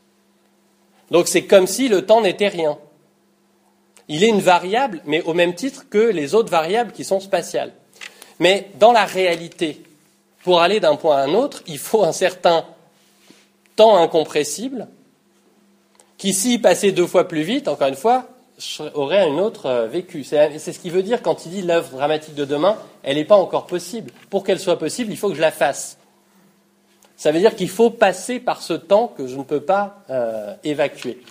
Donc c'est comme si le temps n'était rien. Il est une variable, mais au même titre que les autres variables qui sont spatiales. Mais dans la réalité, pour aller d'un point à un autre, il faut un certain temps incompressible, qui s'y passait deux fois plus vite, encore une fois, aurait un autre euh, vécu. C'est ce qu'il veut dire quand il dit l'œuvre dramatique de demain, elle n'est pas encore possible. Pour qu'elle soit possible, il faut que je la fasse. Ça veut dire qu'il faut passer par ce temps que je ne peux pas euh, évacuer.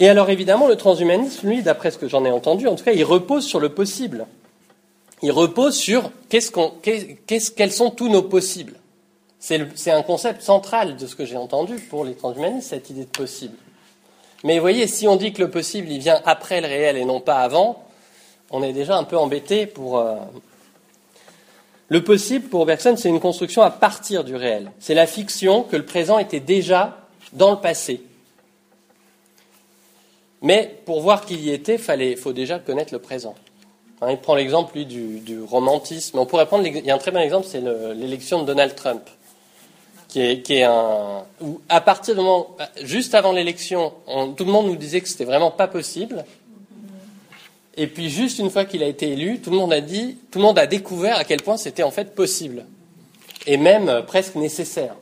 Et alors évidemment, le transhumanisme, lui, d'après ce que j'en ai entendu, en tout cas, il repose sur le possible. Il repose sur quels sont tous nos possibles. C'est un concept central de ce que j'ai entendu pour les transhumanistes, cette idée de possible. Mais vous voyez, si on dit que le possible, il vient après le réel et non pas avant, on est déjà un peu embêté pour. Euh, le possible, pour Bergson, c'est une construction à partir du réel. C'est la fiction que le présent était déjà dans le passé. Mais pour voir qu'il y était, il faut déjà connaître le présent. Hein, il prend l'exemple, lui, du, du, romantisme. On pourrait prendre, il y a un très bon exemple, c'est l'élection de Donald Trump qui est, un. à partir du moment. Juste avant l'élection, tout le monde nous disait que c'était vraiment pas possible. Et puis, juste une fois qu'il a été élu, tout le monde a dit. Tout le monde a découvert à quel point c'était en fait possible. Et même euh, presque nécessaire.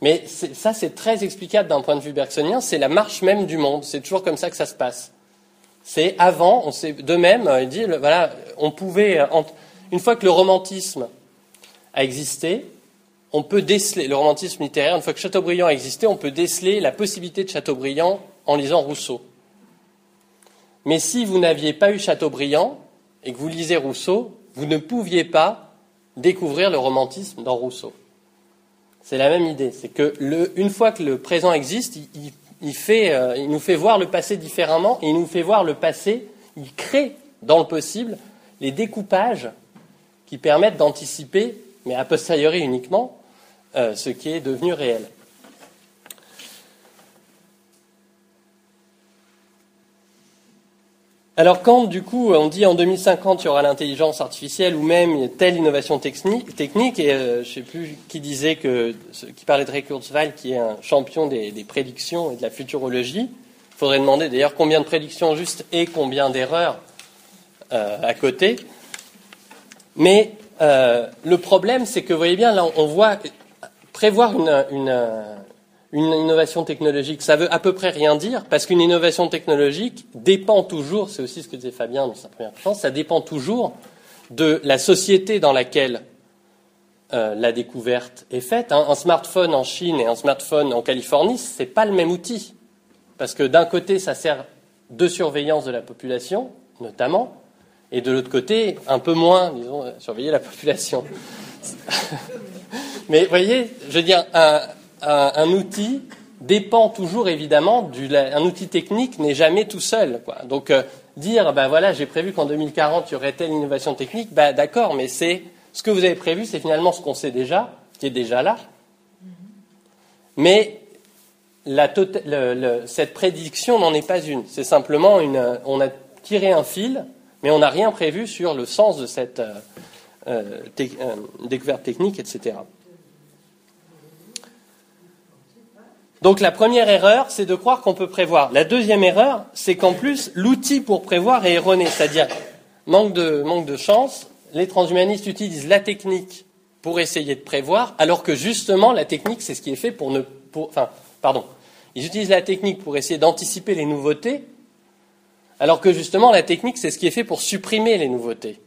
Mais ça, c'est très explicable d'un point de vue bergsonien. C'est la marche même du monde. C'est toujours comme ça que ça se passe. C'est avant, on sait, de même, euh, il dit, voilà, on pouvait, euh, une fois que le romantisme a existé, on peut déceler, le romantisme littéraire, une fois que Chateaubriand a existé, on peut déceler la possibilité de Chateaubriand en lisant Rousseau. Mais si vous n'aviez pas eu Chateaubriand et que vous lisez Rousseau, vous ne pouviez pas découvrir le romantisme dans Rousseau. C'est la même idée. C'est que une fois que le présent existe, il, euh, il nous fait voir le passé différemment et il nous fait voir le passé, il crée dans le possible les découpages qui permettent d'anticiper, mais a posteriori uniquement, euh, ce qui est devenu réel. Alors quand du coup on dit en 2050 il y aura l'intelligence artificielle ou même telle innovation technique, et euh, je ne sais plus qui disait que, qui parlait de Ray Kurzweil qui est un champion des, prédictions et de la futurologie, il faudrait demander d'ailleurs combien de prédictions justes et combien d'erreurs euh, à côté. Mais le problème c'est que vous voyez bien là on voit prévoir une, innovation technologique, ça veut à peu près rien dire, parce qu'une innovation technologique dépend toujours, c'est aussi ce que disait Fabien dans sa première conférence, ça dépend toujours de la société dans laquelle euh, la découverte est faite. Un, smartphone en Chine et un smartphone en Californie, ce n'est pas le même outil. Parce que d'un côté, ça sert de surveillance de la population, notamment, et de l'autre côté, un peu moins, disons, surveiller la population. Mais voyez, je veux dire, un, outil dépend toujours évidemment du. Un outil technique n'est jamais tout seul. Donc euh, dire, ben voilà, j'ai prévu qu'en 2040 il y aurait telle innovation technique, ben d'accord, mais c'est ce que vous avez prévu, c'est finalement ce qu'on sait déjà, qui est déjà là. Mais tota-, cette prédiction n'en est pas une. C'est simplement une. On a tiré un fil, mais on n'a rien prévu sur le sens de cette euh, euh, découverte technique, etc. Donc la première erreur, c'est de croire qu'on peut prévoir. La deuxième erreur, c'est qu'en plus, l'outil pour prévoir est erroné, c'est-à-dire manque de, manque de chance. Les transhumanistes utilisent la technique pour essayer de prévoir, alors que justement, la technique, c'est ce qui est fait pour ne... Pour, enfin, pardon. Ils utilisent la technique pour essayer d'anticiper les nouveautés, alors que justement, la technique, c'est ce qui est fait pour supprimer les nouveautés.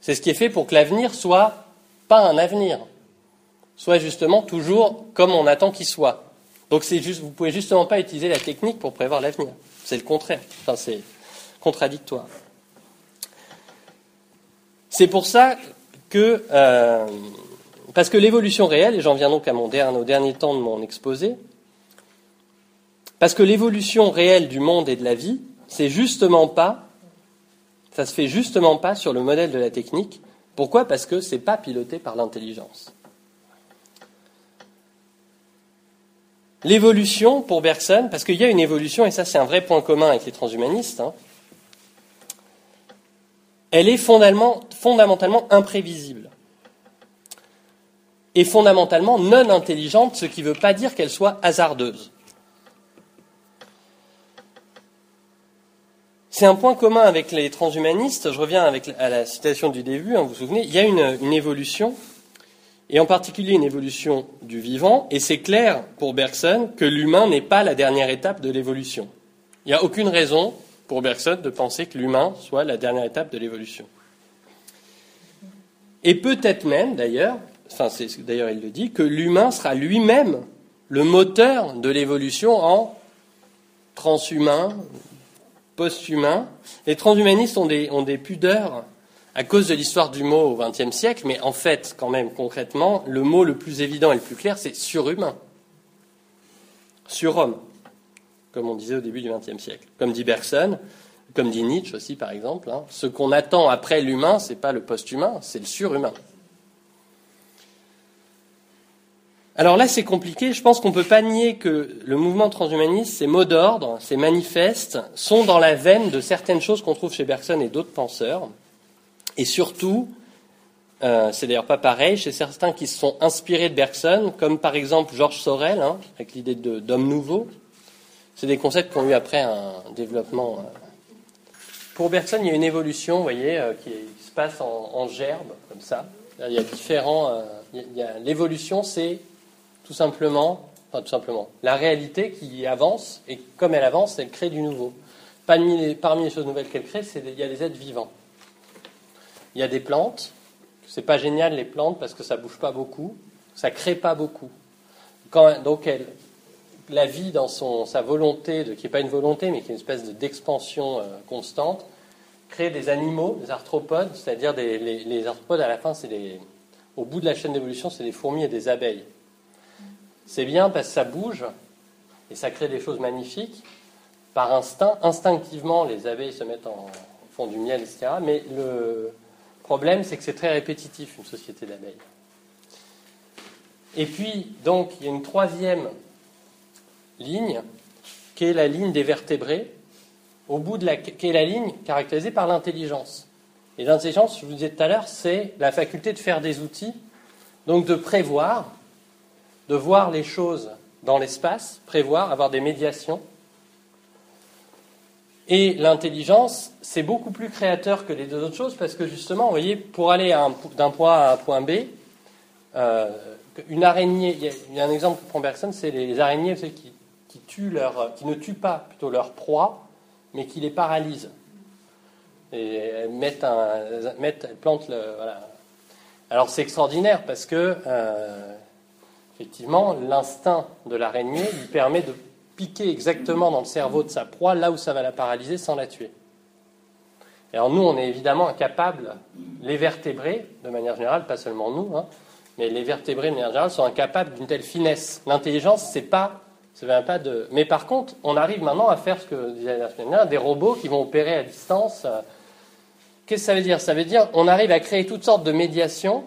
C'est ce qui est fait pour que l'avenir soit pas un avenir, soit justement toujours comme on attend qu'il soit. Donc juste, vous pouvez justement pas utiliser la technique pour prévoir l'avenir. C'est le contraire. Enfin, c'est contradictoire. C'est pour ça que, euh, parce que l'évolution réelle, et j'en viens donc à mon au dernier temps de mon exposé, parce que l'évolution réelle du monde et de la vie, c'est justement pas, ça se fait justement pas sur le modèle de la technique. Pourquoi? Parce que c'est pas piloté par l'intelligence. L'évolution pour Bergson, parce qu'il y a une évolution, et ça c'est un vrai point commun avec les transhumanistes, hein, elle est fondamentalement, imprévisible et fondamentalement non intelligente, ce qui ne veut pas dire qu'elle soit hasardeuse. C'est un point commun avec les transhumanistes. Je reviens à la citation du début, hein, vous vous souvenez, il y a une évolution et en particulier une évolution du vivant, et c'est clair pour Bergson que l'humain n'est pas la dernière étape de l'évolution. Il n'y a aucune raison pour Bergson de penser que l'humain soit la dernière étape de l'évolution. Et peut-être même, d'ailleurs, d'ailleurs il le dit, que l'humain sera lui-même le moteur de l'évolution en transhumain, post-humain. Les transhumanistes ont des, ont des pudeurs à cause de l'histoire du mot au XXe siècle, mais en fait, quand même, concrètement, le mot le plus évident et le plus clair, c'est surhumain. Surhomme, comme on disait au début du XXe siècle. Comme dit Bergson, comme dit Nietzsche aussi, par exemple, hein, ce qu'on attend après l'humain, ce n'est pas le post-humain, c'est le surhumain. Alors là, c'est compliqué. Je pense qu'on ne peut pas nier que le mouvement transhumaniste, ces mots d'ordre, ces manifestes, sont dans la veine de certaines choses qu'on trouve chez Bergson et d'autres penseurs. Et surtout, euh, c'est d'ailleurs pas pareil chez certains qui se sont inspirés de Bergson, comme par exemple Georges Sorel, hein, avec l'idée d'homme nouveau. C'est des concepts qui ont eu après un développement. Euh. Pour Bergson, il y a une évolution, vous voyez, euh, qui, se passe en, gerbe, comme ça. Il y a différents. L'évolution, c'est tout simplement, enfin tout simplement, la réalité qui avance, et comme elle avance, elle crée du nouveau. Parmi les, parmi les choses nouvelles qu'elle crée, il y a des êtres vivants. Il y a des plantes. C'est pas génial les plantes parce que ça bouge pas beaucoup, ça crée pas beaucoup. donc la vie dans sa volonté, qui n'est pas une volonté mais qui est une espèce d'expansion euh, constante, crée des animaux, des arthropodes, c'est-à-dire les, arthropodes à la fin, c'est au bout de la chaîne d'évolution, c'est des fourmis et des abeilles. C'est bien parce que ça bouge et ça crée des choses magnifiques. Par instinct, instinctivement, les abeilles se mettent en font du miel, etc. Mais le, problème, c'est que c'est très répétitif, une société d'abeilles. Et puis, donc, il y a une troisième ligne, qui est la ligne des vertébrés, au bout de la, qui est la ligne caractérisée par l'intelligence. Et l'intelligence, je vous disais tout à l'heure, c'est la faculté de faire des outils, donc de prévoir, de voir les choses dans l'espace, prévoir, avoir des médiations, et l'intelligence, c'est beaucoup plus créateur que les deux autres choses parce que justement, vous voyez, pour aller d'un point A à un point B, euh, une araignée, il y, a, un exemple que prend Bergson, c'est les, araignées qui, qui, tuent leur, qui ne tuent pas plutôt leur proie, mais qui les paralysent. Et elles, mettent mettent, plantent le. Voilà. Alors c'est extraordinaire parce que, euh, effectivement, l'instinct de l'araignée lui permet de piquer exactement dans le cerveau de sa proie, là où ça va la paralyser sans la tuer. Alors nous, on est évidemment incapables, les vertébrés, de manière générale, pas seulement nous, hein, mais les vertébrés de manière générale sont incapables d'une telle finesse. L'intelligence, c'est pas, ça pas de. Mais par contre, on arrive maintenant à faire ce que disait la semaine dernière, des robots qui vont opérer à distance. Qu'est-ce que ça veut dire? Ça veut dire on arrive à créer toutes sortes de médiations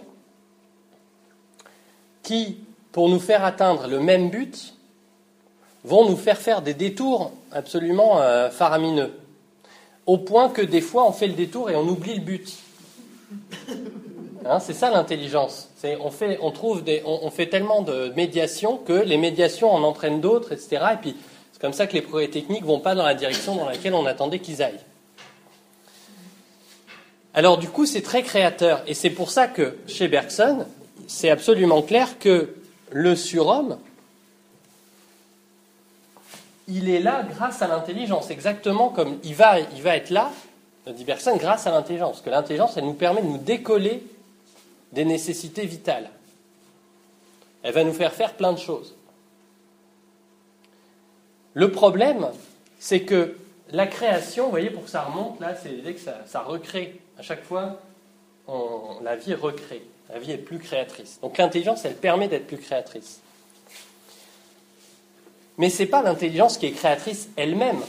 qui pour nous faire atteindre le même but, vont nous faire faire des détours absolument euh, faramineux, au point que des fois on fait le détour et on oublie le but. Hein, c'est ça l'intelligence. On fait, on, trouve des, on, fait tellement de médiations que les médiations en entraînent d'autres, etc. Et puis c'est comme ça que les progrès techniques ne vont pas dans la direction dans laquelle on attendait qu'ils aillent. Alors du coup, c'est très créateur. Et c'est pour ça que chez Bergson, c'est absolument clair que le surhomme, il est là grâce à l'intelligence, exactement comme il va, être là, dit Bergson, grâce à l'intelligence. Que l'intelligence, elle nous permet de nous décoller des nécessités vitales. Elle va nous faire faire plein de choses. Le problème, c'est que la création, vous voyez, pour que ça remonte, là, c'est l'idée que ça, recrée. À chaque fois, la vie recrée. La vie est plus créatrice. Donc l'intelligence, elle permet d'être plus créatrice. Mais ce n'est pas l'intelligence qui est créatrice elle-même,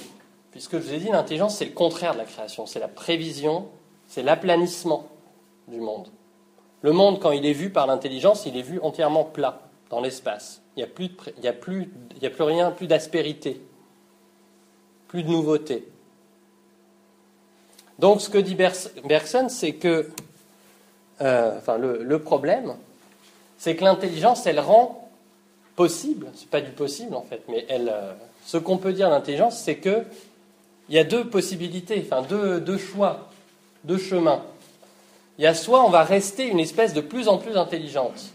puisque je vous ai dit, l'intelligence, c'est le contraire de la création. C'est la prévision, c'est l'aplanissement du monde. Le monde, quand il est vu par l'intelligence, il est vu entièrement plat dans l'espace. Il n'y a, plus a, a plus rien, plus d'aspérité, plus de nouveauté. Donc ce que dit Bergson, c'est que euh, enfin, le, problème, c'est que l'intelligence, elle rend possible, c'est pas du possible en fait, mais elle, euh, ce qu'on peut dire l'intelligence, c'est que il y a deux possibilités, enfin deux, choix, deux chemins il y a soit on va rester une espèce de plus en plus intelligente,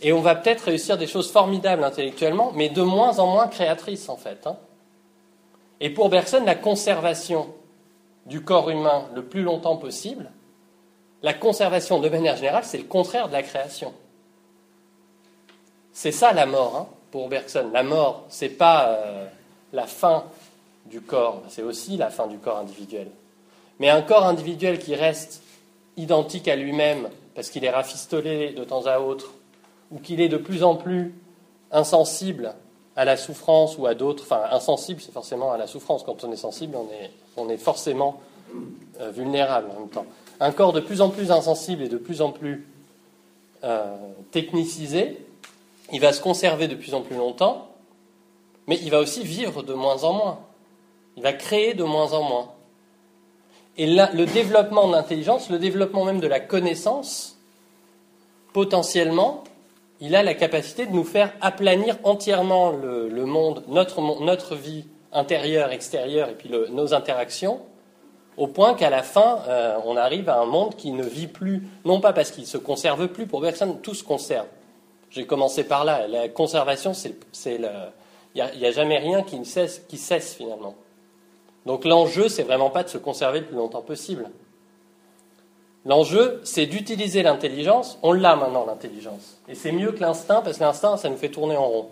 et on va peut-être réussir des choses formidables intellectuellement, mais de moins en moins créatrices en fait. Hein. Et pour Bergson, la conservation du corps humain le plus longtemps possible, la conservation de manière générale, c'est le contraire de la création. C'est ça la mort hein, pour Bergson. La mort, c'est pas euh, la fin du corps, c'est aussi la fin du corps individuel. Mais un corps individuel qui reste identique à lui-même parce qu'il est rafistolé de temps à autre, ou qu'il est de plus en plus insensible à la souffrance ou à d'autres, enfin insensible c'est forcément à la souffrance, quand on est sensible on est, forcément euh, vulnérable en même temps. Un corps de plus en plus insensible et de plus en plus euh, technicisé, il va se conserver de plus en plus longtemps, mais il va aussi vivre de moins en moins. Il va créer de moins en moins. Et le développement de l'intelligence, le développement même de la connaissance, potentiellement, il a la capacité de nous faire aplanir entièrement le, monde, notre, vie intérieure, extérieure, et puis nos interactions, au point qu'à la fin, euh, on arrive à un monde qui ne vit plus, non pas parce qu'il ne se conserve plus, pour personne, tout se conserve. J'ai commencé par là. La conservation, c'est. Il n'y a, jamais rien qui, cesse, qui cesse finalement. Donc l'enjeu, c'est vraiment pas de se conserver le plus longtemps possible. L'enjeu, c'est d'utiliser l'intelligence. On l'a maintenant, l'intelligence. Et c'est mieux que l'instinct, parce que l'instinct, ça nous fait tourner en rond.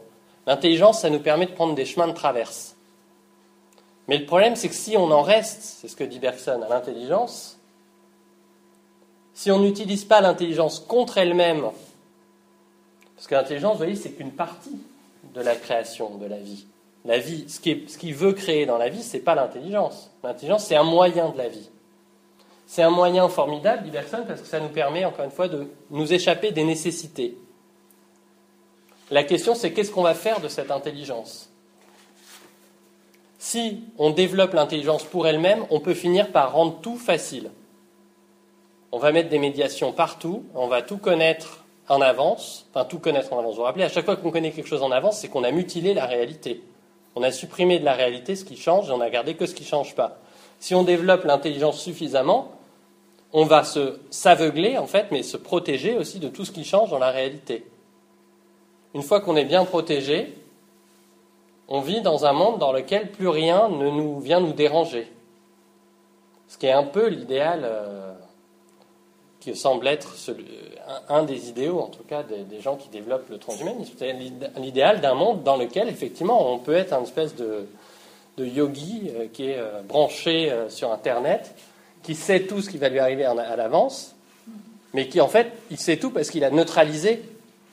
L'intelligence, ça nous permet de prendre des chemins de traverse. Mais le problème, c'est que si on en reste, c'est ce que dit Bergson, à l'intelligence, si on n'utilise pas l'intelligence contre elle-même, parce que l'intelligence, vous voyez, c'est qu'une partie de la création de la vie. La vie, ce qu'il veut créer dans la vie, ce n'est pas l'intelligence. L'intelligence, c'est un moyen de la vie. C'est un moyen formidable, dit Bergson, parce que ça nous permet, encore une fois, de nous échapper des nécessités. La question, c'est qu'est-ce qu'on va faire de cette intelligence? Si on développe l'intelligence pour elle-même, on peut finir par rendre tout facile. On va mettre des médiations partout, on va tout connaître en avance, enfin tout connaître en avance. Vous vous rappelez, à chaque fois qu'on connaît quelque chose en avance, c'est qu'on a mutilé la réalité. On a supprimé de la réalité ce qui change et on a gardé que ce qui ne change pas. Si on développe l'intelligence suffisamment, on va se s'aveugler en fait, mais se protéger aussi de tout ce qui change dans la réalité. Une fois qu'on est bien protégé, on vit dans un monde dans lequel plus rien ne nous vient nous déranger. Ce qui est un peu l'idéal euh, qui semble être un, des idéaux, en tout cas, des, gens qui développent le transhumanisme. C'est l'idéal d'un monde dans lequel, effectivement, on peut être un espèce de, yogi euh, qui est euh, branché euh, sur Internet, qui sait tout ce qui va lui arriver à l'avance, mais qui, en fait, il sait tout parce qu'il a neutralisé,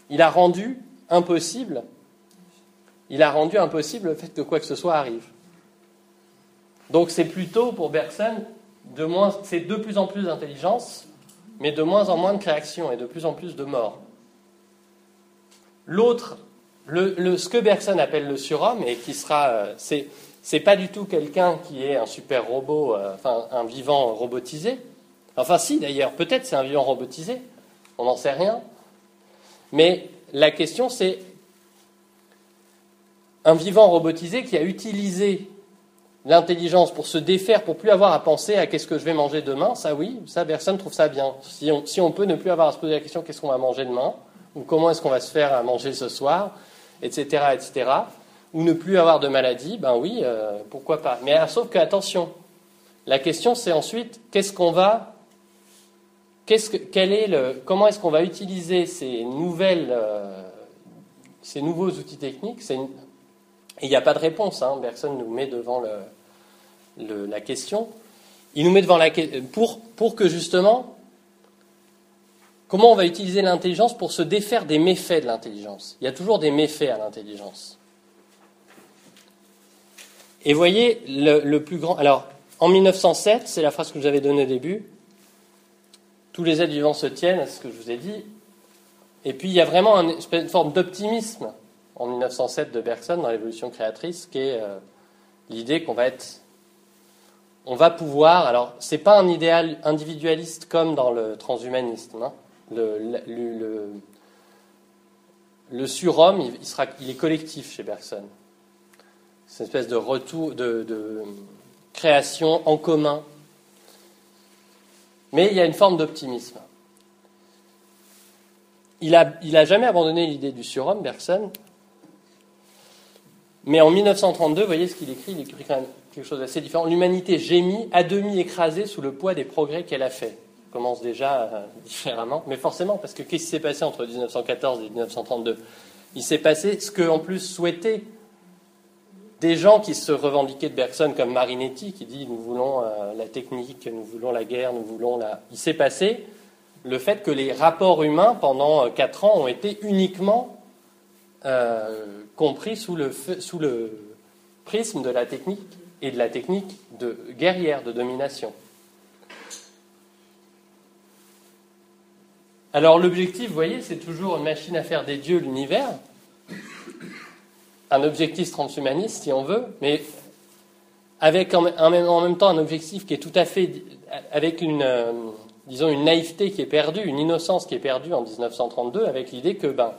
il a rendu impossible, il a rendu impossible le fait que quoi que ce soit arrive. Donc c'est plutôt, pour Bergson, de moins, c'est de plus en plus d'intelligence mais de moins en moins de création et de plus en plus de morts. L'autre, le, ce que Bergson appelle le surhomme, et qui sera. Euh, c'est pas du tout quelqu'un qui est un super robot, euh, enfin un vivant robotisé. Enfin, si d'ailleurs, peut-être c'est un vivant robotisé, on n'en sait rien. Mais la question c'est un vivant robotisé qui a utilisé l'intelligence pour se défaire, pour plus avoir à penser à qu'est-ce que je vais manger demain, ça oui, ça personne trouve ça bien. Si on, si on peut ne plus avoir à se poser la question qu'est-ce qu'on va manger demain, ou comment est-ce qu'on va se faire à manger ce soir, etc., etc., ou ne plus avoir de maladie, ben oui, euh, pourquoi pas. Mais sauf que, attention, la question c'est ensuite qu'est-ce qu'on va, qu'est-ce que, quel est le, comment est-ce qu'on va utiliser ces nouvelles, euh, ces nouveaux outils techniques. Il n'y a pas de réponse. Hein, Bergson nous met devant la question. Il nous met devant la pour pour que justement Comment on va utiliser l'intelligence pour se défaire des méfaits de l'intelligence? Il y a toujours des méfaits à l'intelligence. Et voyez, le, plus grand. Alors, en 1907, c'est la phrase que je vous avais donnée au début. Tous les êtres vivants se tiennent, c'est ce que je vous ai dit. Et puis, il y a vraiment une forme d'optimisme en 1907 de Bergson dans l'évolution créatrice, qui est euh, l'idée qu'on va être. On va pouvoir. Alors, ce n'est pas un idéal individualiste comme dans le transhumanisme. Hein le, surhomme, il, sera, il est collectif chez Bergson. C'est une espèce de retour, de, création en commun. Mais il y a une forme d'optimisme. Il n'a il a jamais abandonné l'idée du surhomme, Bergson. Mais en 1932, vous voyez ce qu'il écrit, il écrit quand même quelque chose d'assez différent. L'humanité gémit, à demi écrasée sous le poids des progrès qu'elle a faits commence déjà euh, différemment. Mais forcément, parce que qu'est-ce qui s'est passé entre 1914 et 1932 Il s'est passé ce que, en plus, souhaitaient des gens qui se revendiquaient de Bergson, comme Marinetti, qui dit nous voulons euh, la technique, nous voulons la guerre, nous voulons la. Il s'est passé le fait que les rapports humains pendant euh, quatre ans ont été uniquement compris sous le, sous le prisme de la technique et de la technique de guerrière, de domination. Alors l'objectif, vous voyez, c'est toujours une machine à faire des dieux, l'univers. Un objectif transhumaniste, si on veut, mais avec en même, temps un objectif qui est tout à fait avec une, euh, disons, une naïveté qui est perdue, une innocence qui est perdue en 1932, avec l'idée que, ben,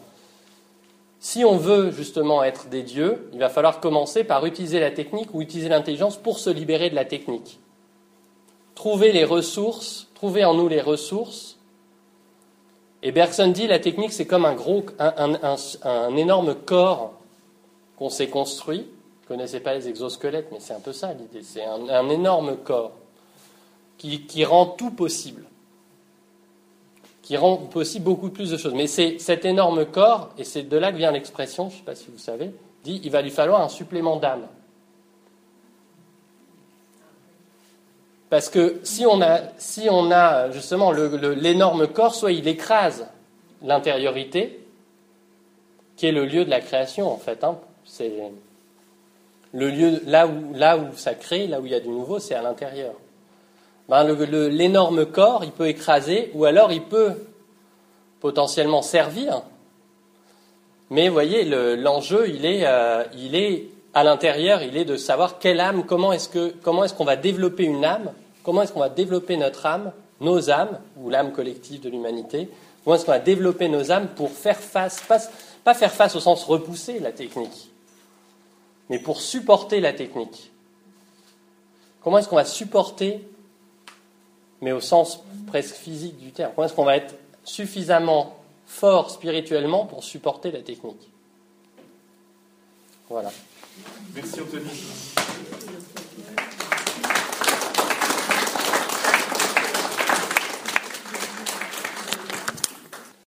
si on veut justement être des dieux, il va falloir commencer par utiliser la technique ou utiliser l'intelligence pour se libérer de la technique. Trouver les ressources, trouver en nous les ressources et Bergson dit la technique, c'est comme un, gros, un, énorme corps qu'on s'est construit. Vous connaissez pas les exosquelettes, mais c'est un peu ça l'idée. C'est un, énorme corps qui, rend tout possible, qui rend possible beaucoup plus de choses. Mais c'est cet énorme corps, et c'est de là que vient l'expression, je ne sais pas si vous savez, dit il va lui falloir un supplément d'âme. Parce que si on a, si on a justement l'énorme corps, soit il écrase l'intériorité, qui est le lieu de la création en fait. Hein. C'est le lieu là où, là où ça crée, là où il y a du nouveau, c'est à l'intérieur. Ben, l'énorme corps, il peut écraser, ou alors il peut potentiellement servir. Mais vous voyez, l'enjeu, il, est, euh, il est à l'intérieur, il est de savoir quelle âme, comment est-ce qu'on va développer une âme, comment est-ce qu'on va développer notre âme, nos âmes, ou l'âme collective de l'humanité, comment est-ce qu'on va développer nos âmes pour faire face, pas, pas faire face au sens repousser la technique, mais pour supporter la technique. Comment est-ce qu'on va supporter, mais au sens presque physique du terme, comment est-ce qu'on va être suffisamment fort spirituellement pour supporter la technique? Voilà. Merci Anthony.